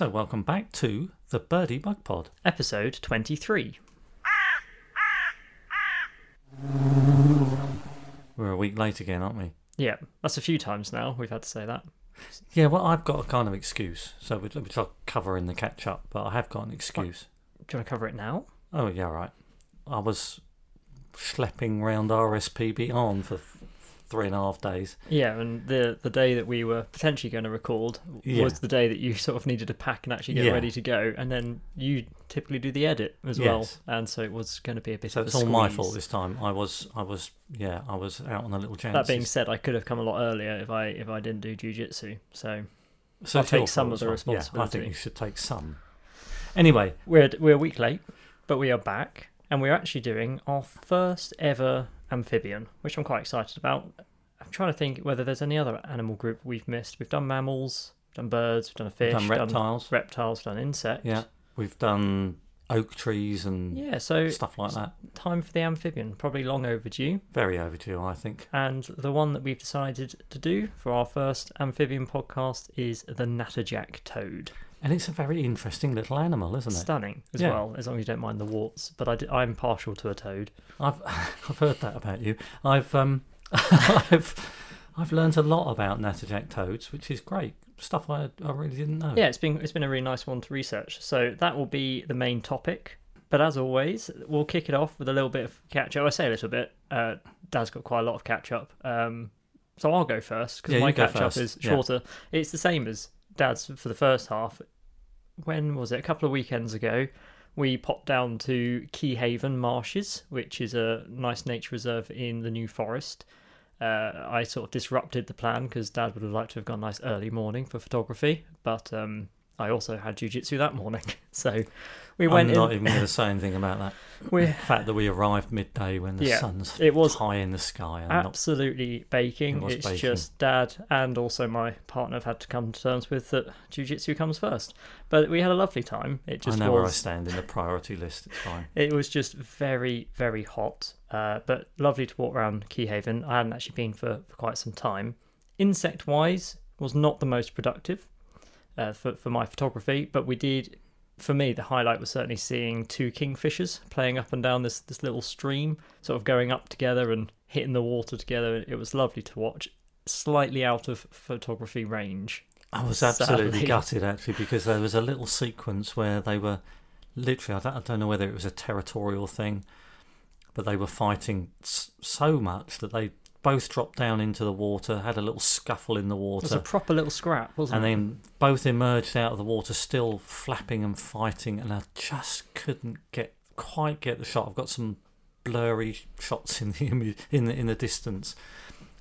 So, welcome back to the Birdie Bug Pod. Episode 23. We're a week late again, aren't we? Yeah, that's a few times now we've had to say that. Yeah, well, I've got a kind of excuse, so which, which I'll cover in the catch up, but I have got an excuse. Oh, do you want to cover it now? Oh, yeah, right. I was schlepping round RSPB on for three and a half days. Yeah, and the the day that we were potentially going to record Yeah. was the day that you sort of needed to pack and actually get Yeah. ready to go, and then you typically do the edit as well, and so it was going to be a bit So of it's a all my fault this time. I was, I was, yeah, I was out on a little chance. That being said, I could have come a lot earlier if I if I didn't do jujitsu. So so I'll take some of the well. Yeah, I think you should take some. Anyway, we're we're a week late, but we are back, and we're actually doing our first ever amphibian, which I'm quite excited about. I'm trying to think whether there's any other animal group we've missed. We've done mammals, we've done birds, we've done a fish, we've done reptiles. reptiles, done insects. Yeah, we've done oak trees and Yeah, so stuff like that. time for the amphibian, probably long overdue. Very overdue, I think. And the one that we've decided to do for our first amphibian podcast is the natterjack toad. And it's a very interesting little animal, isn't it? Stunning as Yeah. well, as long as you don't mind the warts. But I am partial to a toad. I've I've heard that about you. I've um I've I've learned a lot about natterjack toads, which is great stuff I I really didn't know. Yeah, it's been it's been a really nice one to research. So that will be the main topic. But as always, we'll kick it off with a little bit of catch up. I say a little bit. Uh, Dad's got quite a lot of catch up. Um, so I'll go first because Yeah, my catch up first. is Yeah. shorter. It's the same as Dad's for the first half. When was it? A couple of weekends ago, we popped down to Keyhaven Marshes, which is a nice nature reserve in the New Forest. Uh, I sort of disrupted the plan because Dad would have liked to have gone nice early morning for photography, but um, I also had jujitsu that morning, so we went in. I'm went not in. even going to say anything about that. We The fact that we arrived midday when the Yeah, sun's it was high in the sky and not absolutely baking. It was it's baking. just Dad and also my partner have had to come to terms with that jujitsu comes first. But we had a lovely time. It just I know where I stand in the priority list. It's fine. It was just very, very hot, uh, but lovely to walk around Keyhaven. I hadn't actually been for, for quite some time. Insect wise, was not the most productive uh, for, for my photography, but we did. For me, the highlight was certainly seeing two kingfishers playing up and down this, this little stream, sort of going up together and hitting the water together. It was lovely to watch, slightly out of photography range. I was absolutely Sadly. gutted actually because there was a little sequence where they were literally, I don't, I don't know whether it was a territorial thing, but they were fighting so much that they both dropped down into the water, had a little scuffle in the water. It was a proper little scrap, wasn't and it? And then both emerged out of the water still flapping and fighting, and I just couldn't get quite get the shot. I've got some blurry shots in the image in the in the distance.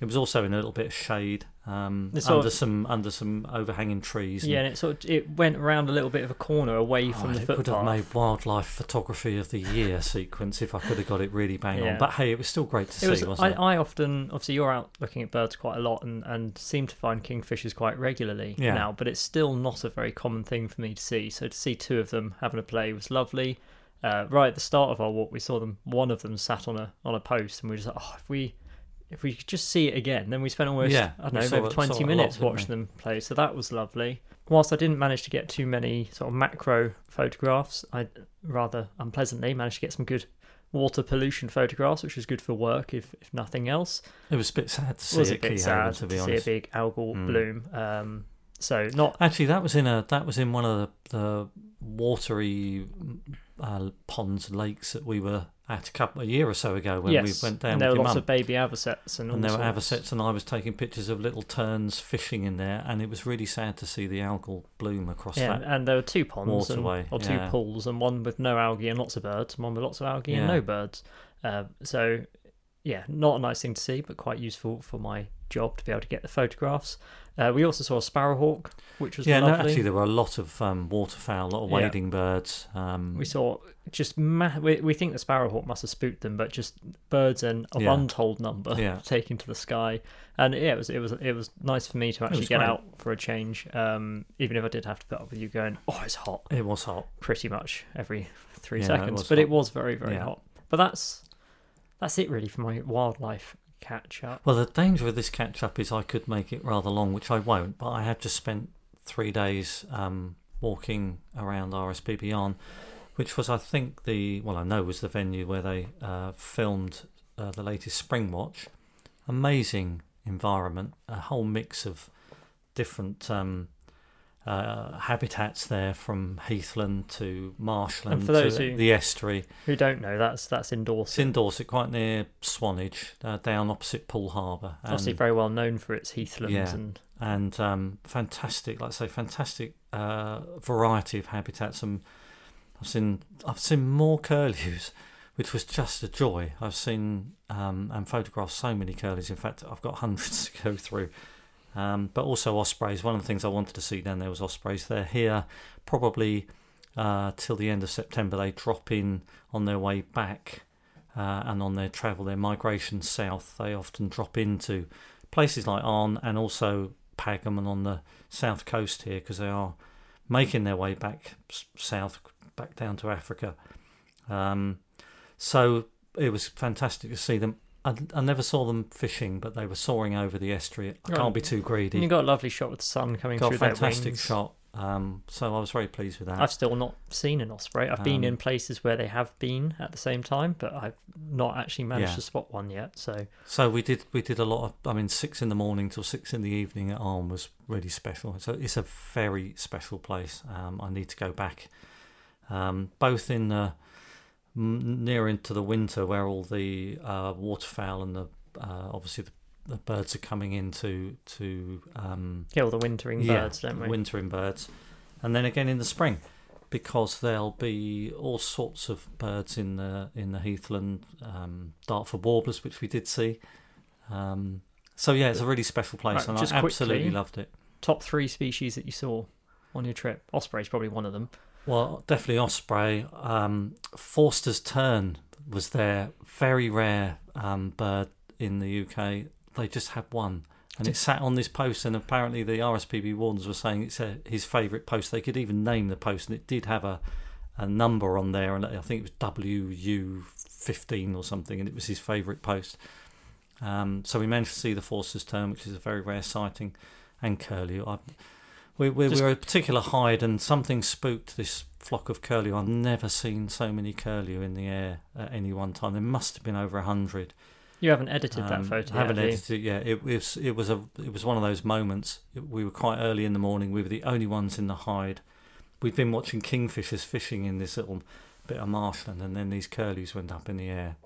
It was also in a little bit of shade, um, under of- some under some overhanging trees. and- Yeah, and it sort of it went around a little bit of a corner away Oh, from the it would have made wildlife photography of the year sequence if I could have got it really bang Yeah. on. But hey, it was still great to It see, was, wasn't I, it? I often, obviously, you're out looking at birds quite a lot and, and seem to find kingfishers quite regularly Yeah. now, but it's still not a very common thing for me to see. So to see two of them having a play was lovely. Uh, right at the start of our walk, we saw them. One of them sat on a on a post, and we were just like, oh, if we if we could just see it again, then we spent almost Yeah, I don't know over it- twenty it lot, minutes didn't watching them play. So that was lovely. Whilst I didn't manage to get too many sort of macro photographs, I rather unpleasantly managed to get some good water pollution photographs, which was good for work, if if nothing else. It was a bit sad to It see was a bit sad to be see a big algal Mm. bloom. Um, so not Actually, that was in a that was in one of the, the watery uh, ponds, lakes that we were at a couple a year or so ago when yes, we went down and there were lots mum. of baby avocets and, and there all were avocets, and I was taking pictures of little terns fishing in there, and it was really sad to see the algal bloom across Yeah, that. and there were two ponds and, or two yeah. pools, and one with no algae and lots of birds, and one with lots of algae and no birds. Uh, so, yeah, not a nice thing to see, but quite useful for my job to be able to get the photographs. Uh, we also saw a sparrowhawk, which was Yeah, no, lovely. actually, there were a lot of um, waterfowl, a lot of Yeah. wading birds. Um, we saw just ma- we, we think the sparrowhawk must have spooked them, but just birds in of Yeah. untold number Yeah. taken to the sky, and yeah, it was it was it was nice for me to actually was get great. out for a change, um, even if I did have to put up with you going, oh, it's hot, it was hot. pretty much every three Yeah, it seconds, was but hot. it was very very Yeah. hot. But that's that's it really for my wildlife catch up. Well, the danger of this catch up is I could make it rather long, which I won't. But I have just spent three days um, walking around RSPB Arne, which was I think the well I know was the venue where they uh, filmed uh, the latest Springwatch. Amazing environment, a whole mix of different um, uh, habitats there, from heathland to marshland and for those to who- the estuary. Who don't know, that's that's in It's Dorset. in Dorset, quite near Swanage, uh, down opposite Poole Harbour. Obviously, very well known for its heathlands Yeah. and and um, fantastic, like I say, fantastic uh, variety of habitats. And I've seen I've seen more curlews, which was just a joy. I've seen um, and photographed so many curlews. In fact, I've got hundreds to go through. Um, but also ospreys. One of the things I wanted to see down there was ospreys. They're here probably uh, till the end of September. They drop in on their way back uh, and on their travel, their migration south. They often drop into places like Arne and also Pagham and on the south coast here because they are making their way back south, back down to Africa. Um, so it was fantastic to see them. I, I never saw them fishing, but they were soaring over the estuary. I can't be too greedy. you got a lovely shot with the sun coming Got a through their fantastic wings. shot. Um, so I was very pleased with that. I've still not seen an osprey. I've been Um, in places where they have been at the same time, but I've not actually managed Yeah. to spot one yet. So So we did we did a lot of I mean six in the morning till six in the evening at Arne was really special. So it's a very special place. Um, I need to go back, um, both in the near into the winter where all the uh, waterfowl and the uh, obviously the, the birds are coming into to um, kill the wintering yeah, birds, don't we? wintering birds, and then again in the spring, because there'll be all sorts of birds in the in the heathland, um, Dartford warblers, which we did see. Um, so yeah, it's a really special place, Right, and I absolutely quickly- loved it. Top three species that you saw on your trip. Osprey's probably one of them. Well, definitely osprey. Um, Forster's tern was their very rare um, bird in the UK. They just had one, and it sat on this post. And apparently, the RSPB wardens were saying it's a, his favourite post. They could even name the post, and it did have a a number on there, and I think it was WU fifteen or something, and it was his favourite post. Um, so we managed to see the Forster's tern, which is a very rare sighting, and curlew. I, we, we, Just- we were a particular hide, and something spooked this flock of curlew. I've never seen so many curlew in the air at any one time. There must have been over a hundred. You haven't edited that Um, photo. I haven't yet, have you? edited it yet. It was it was a it was one of those moments. We were quite early in the morning. We were the only ones in the hide. We'd been watching kingfishers fishing in this little bit of marshland, and then these curlews went up in the air.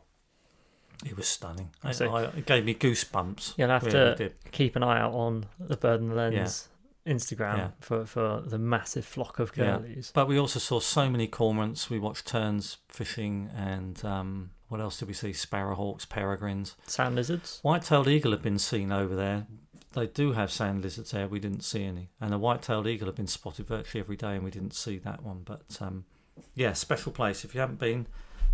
It was stunning. I, So- I, it gave me goosebumps. You'll have Really to did. keep an eye out on the Bird in the Lens Instagram Yeah. for, for the massive flock of Yeah. curlews. But we also saw so many cormorants. We watched terns fishing, and um, what else did we see? Sparrowhawks, peregrines. Sand lizards. White-tailed eagle have been seen over there. They do have sand lizards there. We didn't see any, and a white-tailed eagle have been spotted virtually every day, and we didn't see that one. But um, yeah, special place. If you haven't been,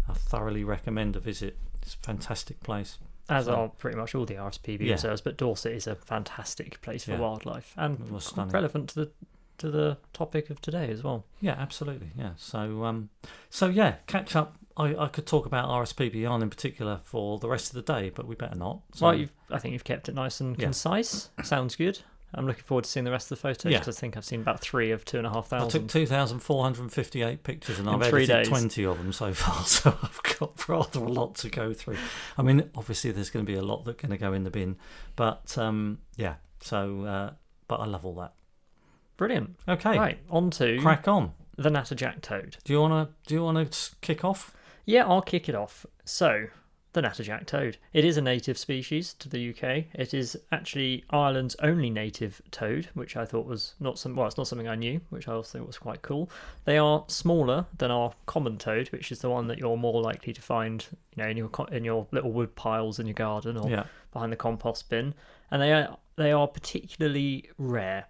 I thoroughly recommend a visit. It's a fantastic place. As So- are pretty much all the RSPB Yeah. reserves, but Dorset is a fantastic place for Yeah. wildlife and It was stunning. relevant to the to the topic of today as well. Yeah, absolutely. Yeah. So, um, so yeah, catch up. I, I could talk about RSPB Arne in particular for the rest of the day, but we better not. So, well, you've, I think you've kept it nice and Yeah. concise. Sounds good. I'm looking forward to seeing the rest of the photos Yeah. because I think I've seen about three of two and a half thousand. I took 2,458 pictures and In I've three edited days. 20 of them so far, so I've got rather a lot to go through. I mean, obviously, there's going to be a lot that's going to go in the bin, but um, yeah, so, uh, but I love all that. Brilliant. Okay, Right, on to crack on. the Natterjack toad. Do you want to do you want to kick off? Yeah, I'll kick it off. So, the Natterjack toad. It is a native species to the UK. It is actually Ireland's only native toad, which I thought was not some. Well, it's not something I knew, which I also thought was quite cool. They are smaller than our common toad, which is the one that you're more likely to find, you know, in your in your little wood piles in your garden or Yeah, behind the compost bin, and they are they are particularly rare.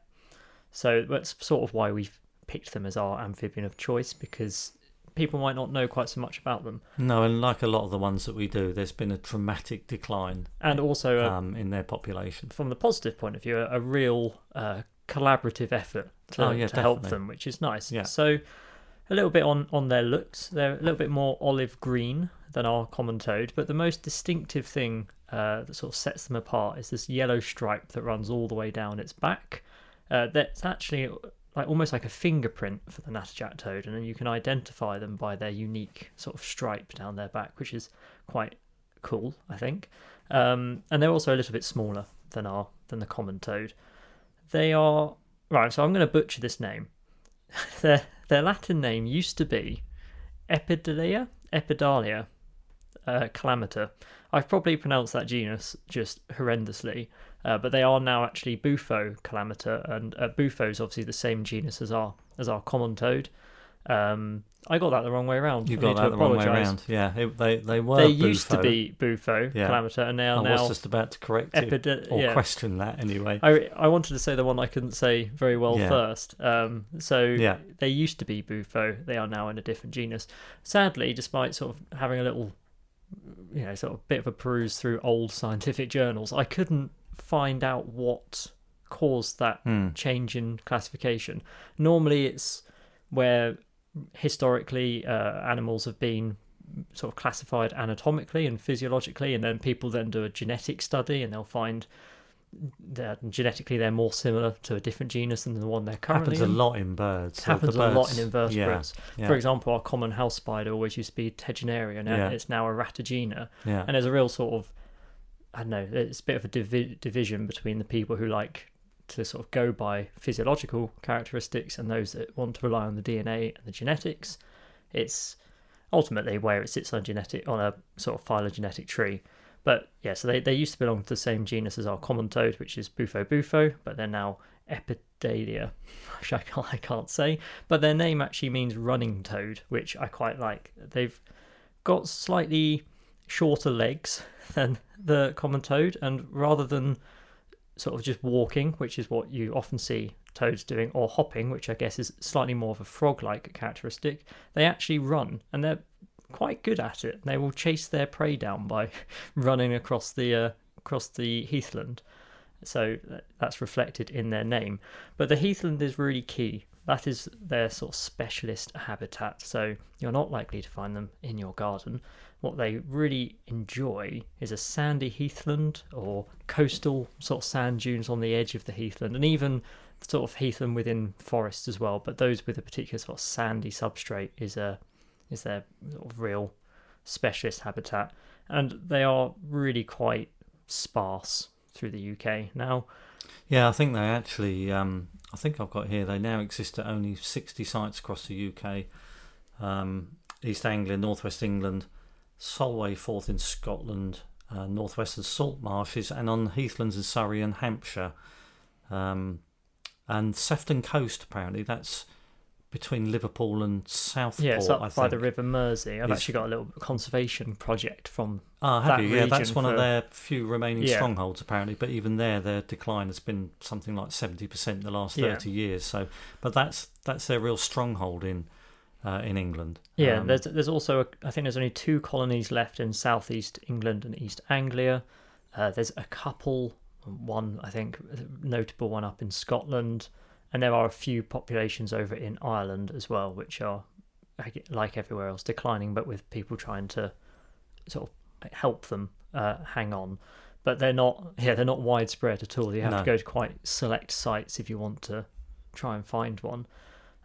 So that's sort of why we've picked them as our amphibian of choice because people might not know quite so much about them, no, and like a lot of the ones that we do, there's been a dramatic decline and also uh, um, in their population. from the positive point of view, a, a real uh, collaborative effort to, Oh, yeah, to help them, which is nice. Yeah. So a little bit on on their looks, they're a little bit more olive green than our common toad, but the most distinctive thing uh, that sort of sets them apart is this yellow stripe that runs all the way down its back. Uh, that's actually like almost like a fingerprint for the natterjack toad, and then you can identify them by their unique sort of stripe down their back, which is quite cool, I think. Um, and they're also a little bit smaller than our than the common toad. They are right. So I'm going to butcher this name. their their Latin name used to be Epidalea, Epidalea, uh, calamita. I've probably pronounced that genus just horrendously, uh, but they are now actually Bufo calamita, and uh, Bufo is obviously the same genus as our as our common toad. Um, I got that the wrong way around. You got that the wrong way around. Yeah, it, they they were. They used to be Bufo Yeah. calamita, and they are I are was just about to correct you or yeah. question that anyway. I, I wanted to say the one I couldn't say very well Yeah. first. Um, so Yeah. they used to be Bufo. They are now in a different genus. Sadly, despite sort of having a little, you know, sort of a bit of a peruse through old scientific journals, I couldn't find out what caused that Hmm. change in classification. Normally, it's where historically uh, animals have been sort of classified anatomically and physiologically, and then people then do a genetic study and they'll find that genetically they're more similar to a different genus than the one they're currently happens a lot in birds. Happens the a lot in invertebrates. Yeah, For example, our common house spider always used to be Tegenaria, now Yeah. it's now a yeah, And there's a real sort of, I don't know, it's a bit of a divi- division between the people who like to sort of go by physiological characteristics and those that want to rely on the DNA and the genetics. It's ultimately where it sits on genetic on a sort of phylogenetic tree. But yeah, so they, they used to belong to the same genus as our common toad, which is Bufo bufo, but they're now Epidalea, which I can't, I can't say. But their name actually means running toad, which I quite like. They've got slightly shorter legs than the common toad, and rather than sort of just walking, which is what you often see toads doing, or hopping, which I guess is slightly more of a frog like characteristic, they actually run, and they're quite good at it. They will chase their prey down by running across the uh, across the heathland. So that's reflected in their name. But the heathland is really key. That is their sort of specialist habitat. So you're not likely to find them in your garden. What they really enjoy is a sandy heathland or coastal sort of sand dunes on the edge of the heathland, and even sort of heathland within forests as well. But those with a particular sort of sandy substrate is a is their sort of real specialist habitat, and they are really quite sparse through the UK now. yeah. I think they actually. Um, I think I've got here. They now exist at only sixty sites across the UK, um, East Anglia, Northwest England, Solway Firth in Scotland, uh, northwestern salt marshes, and on heathlands in Surrey and Hampshire, um, and Sefton Coast. Apparently, that's between Liverpool and Southport. Yeah, it's up I by think. the River Mersey. I've It's- actually got a little conservation project from Ah, have that you? Yeah, that's one of their few remaining Yeah. strongholds, apparently. But even there, their decline has been something like seventy percent in the last Yeah. thirty years. So, but that's that's their real stronghold in uh, in England. Yeah, Um, there's there's also a, I think there's only two colonies left in southeast England and East Anglia. Uh, there's a couple, one I think notable one up in Scotland, and there are a few populations over in Ireland as well, which are like everywhere else declining, but with people trying to sort of help them uh, hang on. But they're not, yeah, they're not widespread at all. You have No. to go to quite select sites if you want to try and find one.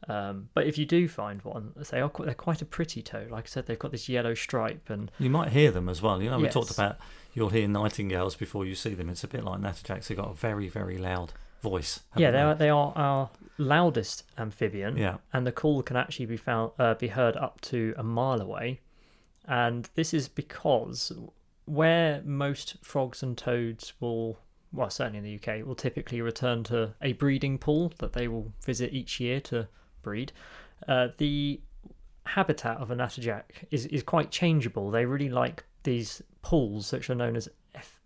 Um, but if you do find one, they are quite, they're quite a pretty toad. Like I said, they've got this yellow stripe, and you might hear them as well. You know, we talked about you'll hear nightingales before you see them. It's a bit like natterjacks. They've got a very very loud voice. yeah, haven't they are they are our loudest amphibian, Yeah, and the call can actually be found uh, be heard up to a mile away. And this is because where most frogs and toads will, well, certainly in the UK, will typically return to a breeding pool that they will visit each year to breed. Uh, the habitat of a natterjack is, is quite changeable. They really like these pools, which are known as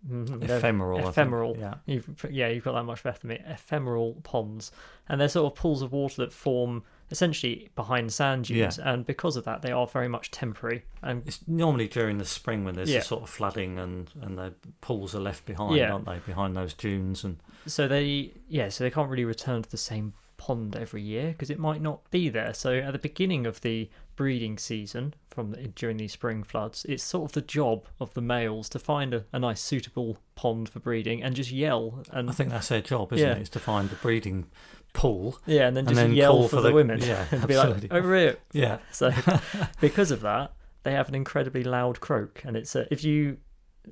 mm, they're ephemeral. I think. ephemeral. Yeah, You've, yeah, you've got that much better than me. Ephemeral ponds, and they're sort of pools of water that form essentially behind sand dunes, and because of that, they are very much temporary. And it's normally during the spring when there's Yeah. a sort of flooding and and the pools are left behind, Yeah. aren't they? Behind those dunes and so they, yeah, so they can't really return to the same pond every year because it might not be there. So at the beginning of the breeding season, from the, during these spring floods, it's sort of the job of the males to find a, a nice suitable pond for breeding and just yell and I think that's their job, isn't Yeah. it? Is to find the breeding pool. Yeah, and then and just then yell for, for the, women. yeah, and be like, over here. yeah So because of that, they have an incredibly loud croak, and it's uh, if you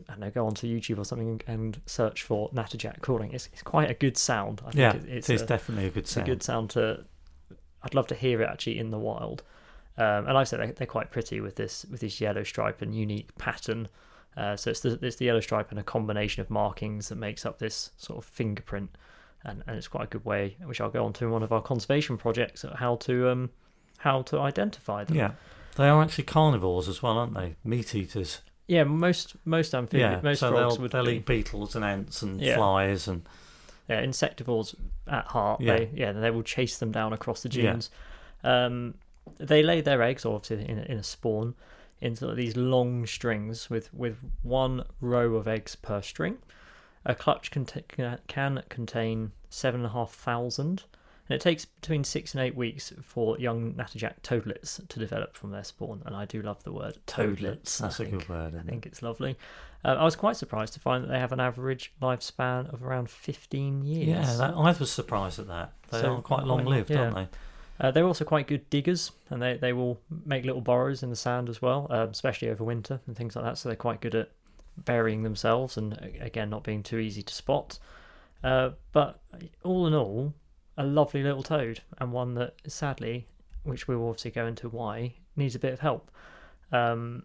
I don't know go onto YouTube or something and search for Natterjack calling, it's, it's quite a good sound. I think yeah it- it's it is a, definitely a good it's a sound good sound to. I'd love to hear it actually in the wild. Um, and like I said, they- they're quite pretty with this with this yellow stripe and unique pattern. Uh, so it's the, it's the yellow stripe and a combination of markings that makes up this sort of fingerprint, and, and it's quite a good way, which I'll go on to in one of our conservation projects, how to um how to identify them. yeah they are actually carnivores as well aren't they meat eaters Yeah, most most amphibians, yeah most so frogs they'll, would they'll be. eat beetles and ants and Yeah. flies and Yeah, insectivores at heart. Yeah. They yeah, they will chase them down across the Yeah. dunes. Um, they lay their eggs, obviously in a, in a spawn, into these long strings with with one row of eggs per string. A clutch can, t- can contain seven and a half thousand, and it takes between six and eight weeks for young natterjack toadlets to develop from their spawn. And I do love the word toadlets. that's I a think. good word I isn't it? think it's lovely. Uh, I was quite surprised to find that they have an average lifespan of around 15 years. yeah that, i was surprised at that they So are quite long lived long- aren't they Uh, they're also quite good diggers, and they, they will make little burrows in the sand as well, um, especially over winter and things like that. So they're quite good at burying themselves, and again, not being too easy to spot. Uh, but all in all, a lovely little toad, and one that sadly, which we will obviously go into why, needs a bit of help. Um,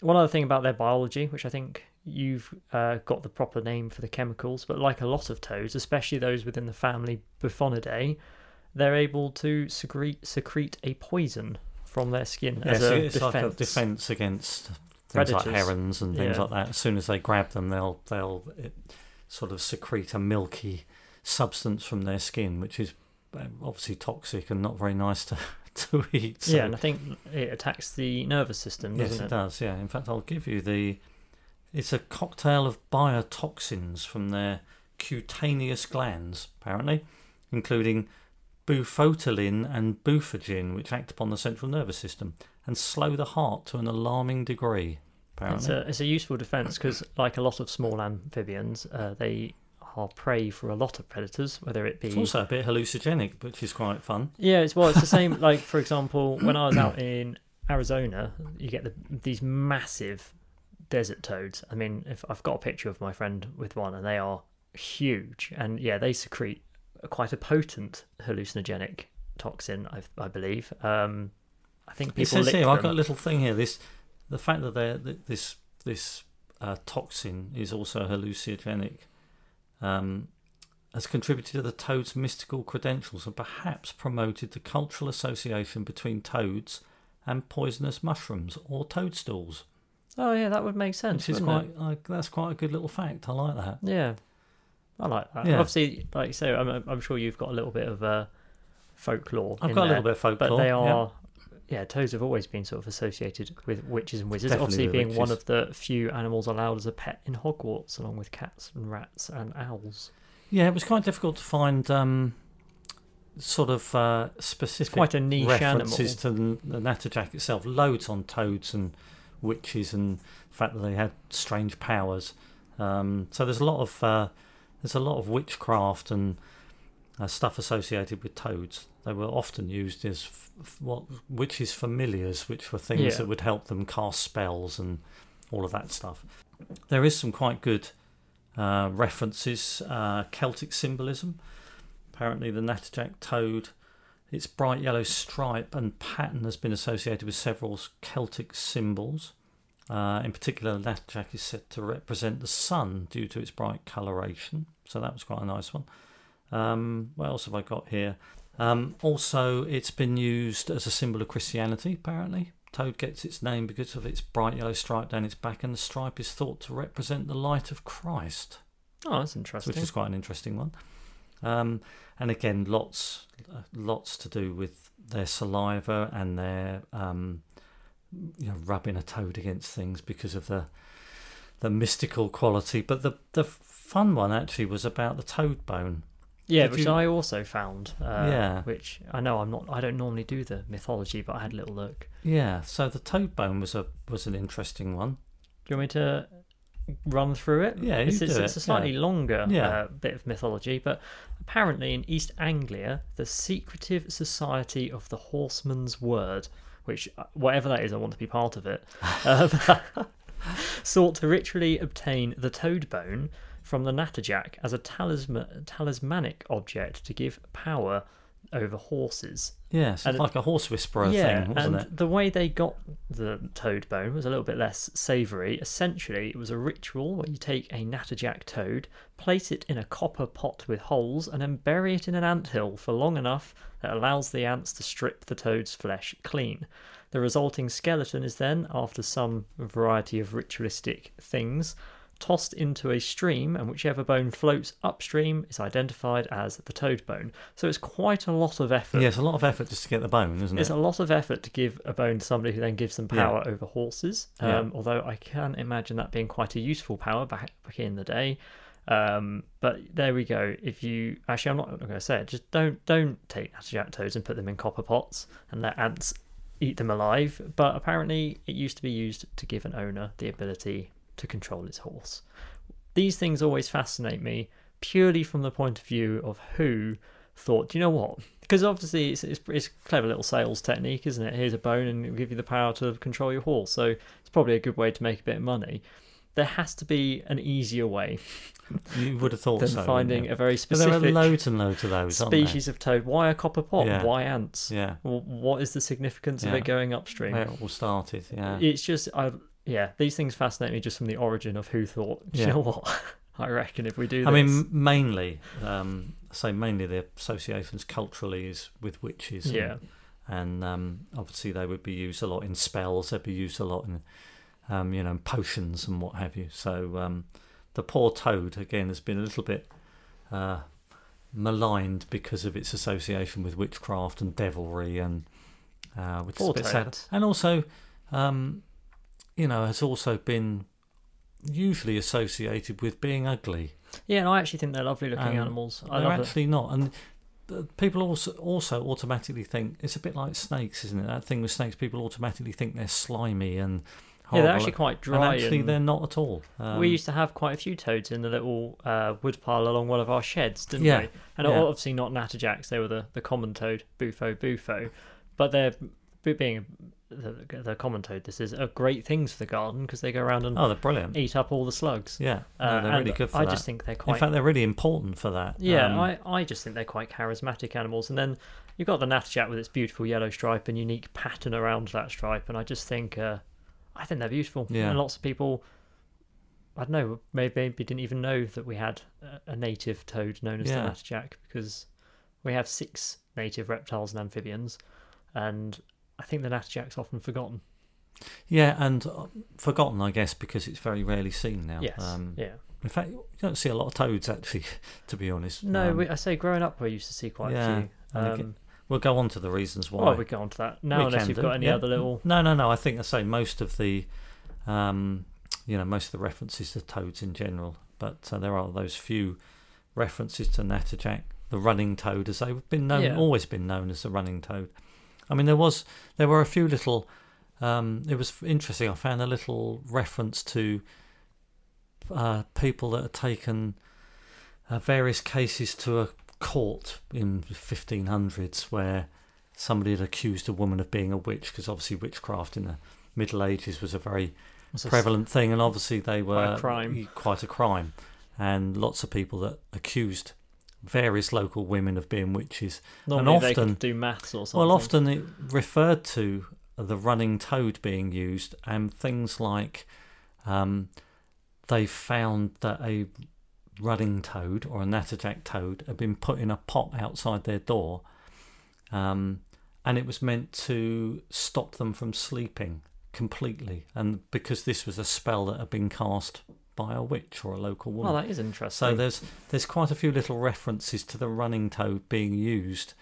one other thing about their biology, which I think you've uh, got the proper name for the chemicals, but like a lot of toads, especially those within the family Bufonidae, they're able to secrete secrete a poison from their skin yeah, as so a it's like a defense. defense against things Predators. like herons and things Yeah. like that as soon as they grab them they'll they'll sort of secrete a milky substance from their skin which is uh, obviously toxic and not very nice to to eat so Yeah, and I think it attacks the nervous system, Yes, doesn't it does. Yeah. In fact, I'll give you the. It's a cocktail of biotoxins from their cutaneous glands, apparently, including bufotalin and bufagin, which act upon the central nervous system and slow the heart to an alarming degree. It's Apparently, a it's a useful defense because, like a lot of small amphibians, uh, they are prey for a lot of predators, whether it be it's also a bit hallucinogenic, which is quite fun. Yeah, it's well, it's the same. like for example, when I was out in Arizona, you get the, these massive desert toads. I mean, if I've got a picture of my friend with one, and they are huge, and yeah, they secrete quite a potent hallucinogenic toxin, I, I believe. Um, I think It people says lick here, I've got a little thing here. This, the fact that they're, this this uh, toxin is also hallucinogenic, um, has contributed to the toad's mystical credentials and perhaps promoted the cultural association between toads and poisonous mushrooms or toadstools. Oh yeah, that would make sense. Which is quite it? that's quite a good little fact. I like that. Yeah, I like that. Yeah. Obviously, like you say, I'm, I'm sure you've got a little bit of uh, folklore. I've got a little bit of folklore. but they are yeah. toads have always been sort of associated with witches and wizards Definitely obviously being one of the few animals allowed as a pet in hogwarts along with cats and rats and owls Yeah, it was quite difficult to find um, sort of uh, specific quite a niche animal references to the, the natterjack itself. Loads on toads and witches, and the fact that they had strange powers. Um, so there's a lot of uh, there's a lot of witchcraft and uh, stuff associated with toads. They were often used as f- f- what witches' familiars, which were things Yeah. that would help them cast spells and all of that stuff. There is some quite good uh, references, uh, Celtic symbolism. Apparently, the natterjack toad, its bright yellow stripe and pattern has been associated with several Celtic symbols. Uh, in particular, the natterjack is said to represent the sun due to its bright coloration. So that was quite a nice one. Um, what else have I got here? Um, also, it's been used as a symbol of Christianity, apparently. Toad gets its name because of its bright yellow stripe down its back, and the stripe is thought to represent the light of Christ oh that's interesting which is quite an interesting one. Um, and again, lots, uh, lots to do with their saliva and their, um, you know, rubbing a toad against things because of the, the mystical quality. But the the fun one actually was about the toad bone. Yeah did which you- i also found uh, Yeah. which i know i'm not i don't normally do the mythology but i had a little look Yeah, so the toad bone was a was an interesting one. do you want me to run through it. Yeah, you it's, do it's, it, it's a slightly longer Yeah. uh, bit of mythology, but apparently in East Anglia, the secretive society of the Horseman's Word, which uh, whatever that is, I want to be part of it, um, sought to ritually obtain the toad bone from the natterjack as a talisman, talismanic object to give power over horses. Yes, And like a horse whisperer yeah, thing, wasn't and it? the way they got the toad bone was a little bit less savoury. Essentially, it was a ritual where you take a natterjack toad, place it in a copper pot with holes, and then bury it in an anthill for long enough that allows the ants to strip the toad's flesh clean. The resulting skeleton is then, after some variety of ritualistic things, tossed into a stream, and whichever bone floats upstream is identified as the toad bone. So it's quite a lot of effort. Yeah, it's a lot of effort just to get the bone, isn't it? It's a lot of effort to give a bone to somebody who then gives them Yeah. power over horses. Yeah. Um, Although I can imagine that being quite a useful power back back in the day. Um, but there we go. If you actually, I'm not going to say it. Just don't don't take natterjack toads and put them in copper pots and let ants eat them alive. But apparently, it used to be used to give an owner the ability to control his horse. These things always fascinate me purely from the point of view of who thought, do you know what? Because obviously it's, it's, it's a clever little sales technique, isn't it? Here's a bone and it'll give you the power to control your horse. So it's probably a good way to make a bit of money. There has to be an easier way You would have thought than so. finding a very But there are loads and loads of those, species of toad. Why a copper pot? Yeah. Why ants? Yeah, what is the significance of it going upstream? where it all started. Yeah, It's just, I yeah, these things fascinate me just from the origin of who thought. Do you Yeah. know what? I reckon if we do this, I mean, mainly, um, I say mainly the associations culturally is with witches. and- yeah, and um, obviously they would be used a lot in spells. They'd be used a lot in, um, you know, potions and what have you. So um, the poor toad again has been a little bit uh, maligned because of its association with witchcraft and devilry, and uh, which Poor is a bit sad. And also, um, you know, has also been usually associated with being ugly. yeah. And I actually think they're lovely looking Um, animals. I They're love it. actually not, and people also also automatically think it's a bit like snakes, isn't it? That thing with snakes, people automatically think they're slimy and Yeah, they're actually quite dry. and actually and they're not at all. Um, we used to have quite a few toads in the little uh, woodpile along one of our sheds, didn't Yeah, we? And yeah. obviously not natterjacks; they were the, the common toad, bufo bufo. But they're being the, the common toad. This is a great things for the garden because they go around and oh, they're brilliant. eat up all the slugs. Yeah, no, Uh, they're really good for I that. just think they're quite. In fact, they're really important for that. yeah, Um, I, I just think they're quite charismatic animals. And then you've got the natterjack with its beautiful yellow stripe and unique pattern around that stripe. And I just think, uh, I think they're beautiful. Yeah. And lots of people, I don't know, maybe, maybe didn't even know that we had a, a native toad known as Yeah. the natterjack because we have six native reptiles and amphibians. And I think the natterjack's often forgotten. yeah, and uh, forgotten, I guess, because it's very rarely seen now. Yes. Um, yeah. In fact, you don't see a lot of toads actually, to be honest. No, Um, we, I say growing up, we used to see quite Yeah, a few. Um, we'll go on to the reasons why. well, we go on to that now, We unless you've do, got any yeah. other little. No, no, no. I think I say most of the, um, you know, most of the references to toads in general, but uh, there are those few references to natterjack, the running toad, as they've been known, Yeah. always been known as the running toad. I mean, there was, there were a few little. Um, it was interesting. I found a little reference to uh, people that had taken uh, various cases to a court in the 1500s where somebody had accused a woman of being a witch because obviously witchcraft in the Middle Ages was a very was prevalent thing, and obviously they were Quite a crime. quite a crime, and lots of people that accused various local women of being witches. Normally they often- could do maths or something. Well, often it referred to the running toad being used, and things like um, they found that a running toad or a natterjack toad had been put in a pot outside their door, um, and it was meant to stop them from sleeping completely, and because this was a spell that had been cast by a witch or a local woman. Oh, that is interesting. So there's there's quite a few little references to the running toad being used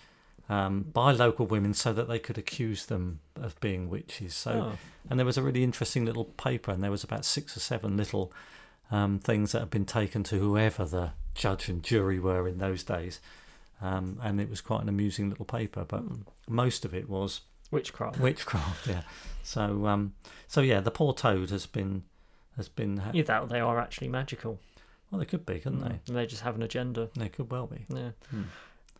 um, by local women so that they could accuse them of being witches. So Oh, and there was a really interesting little paper, and there was about six or seven little um, things that had been taken to whoever the judge and jury were in those days. Um, and it was quite an amusing little paper, but Hmm. most of it was witchcraft. witchcraft. Yeah. So um, so yeah, the poor toad has been has been. Ha- You doubt they are actually magical. well, they could be, couldn't they? and they just have an agenda. they? Could well be. Yeah. Hmm.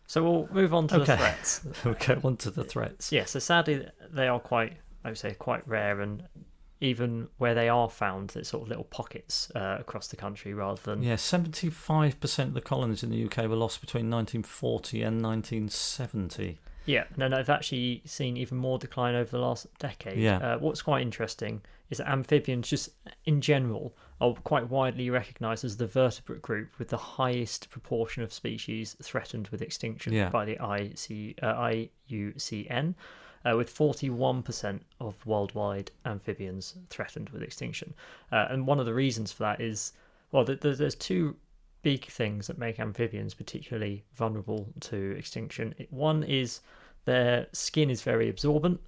So we'll move on to the Okay. threats. we'll go on to the threats. Yeah, so sadly they are quite, I would say, quite rare, and even where they are found, there's sort of little pockets uh, across the country rather than Yeah, seventy-five percent of the colonies in the UK were lost between 1940 and 1970. Yeah, no, no, I've actually seen even more decline over the last decade. Yeah. Uh, what's quite interesting is that amphibians, just in general, are quite widely recognised as the vertebrate group with the highest proportion of species threatened with extinction Yeah. by the IC, uh, IUCN, uh, with 41% of worldwide amphibians threatened with extinction. Uh, and one of the reasons for that is, well, th- th- there's two big things that make amphibians particularly vulnerable to extinction. One is their skin is very absorbent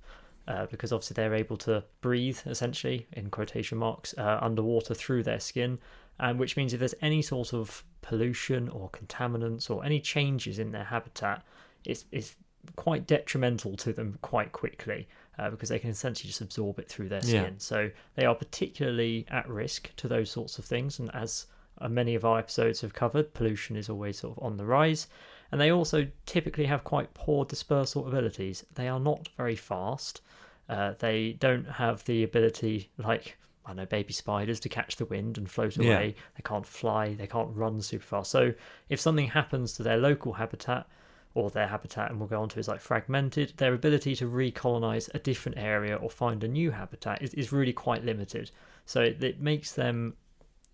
uh, because obviously they're able to breathe essentially in quotation marks uh, underwater through their skin and which means if there's any sort of pollution or contaminants or any changes in their habitat it's, it's quite detrimental to them quite quickly uh, because they can essentially just absorb it through their Yeah. skin so they are particularly at risk to those sorts of things and as uh, many of our episodes have covered pollution is always sort of on the rise and they also typically have quite poor dispersal abilities. They are not very fast. Uh, they don't have the ability, like I don't know, baby spiders, to catch the wind and float Yeah. away. They can't fly. They can't run super fast. So if something happens to their local habitat, or their habitat, and we'll go on to is like fragmented, their ability to recolonize a different area or find a new habitat is, is really quite limited. So it, it makes them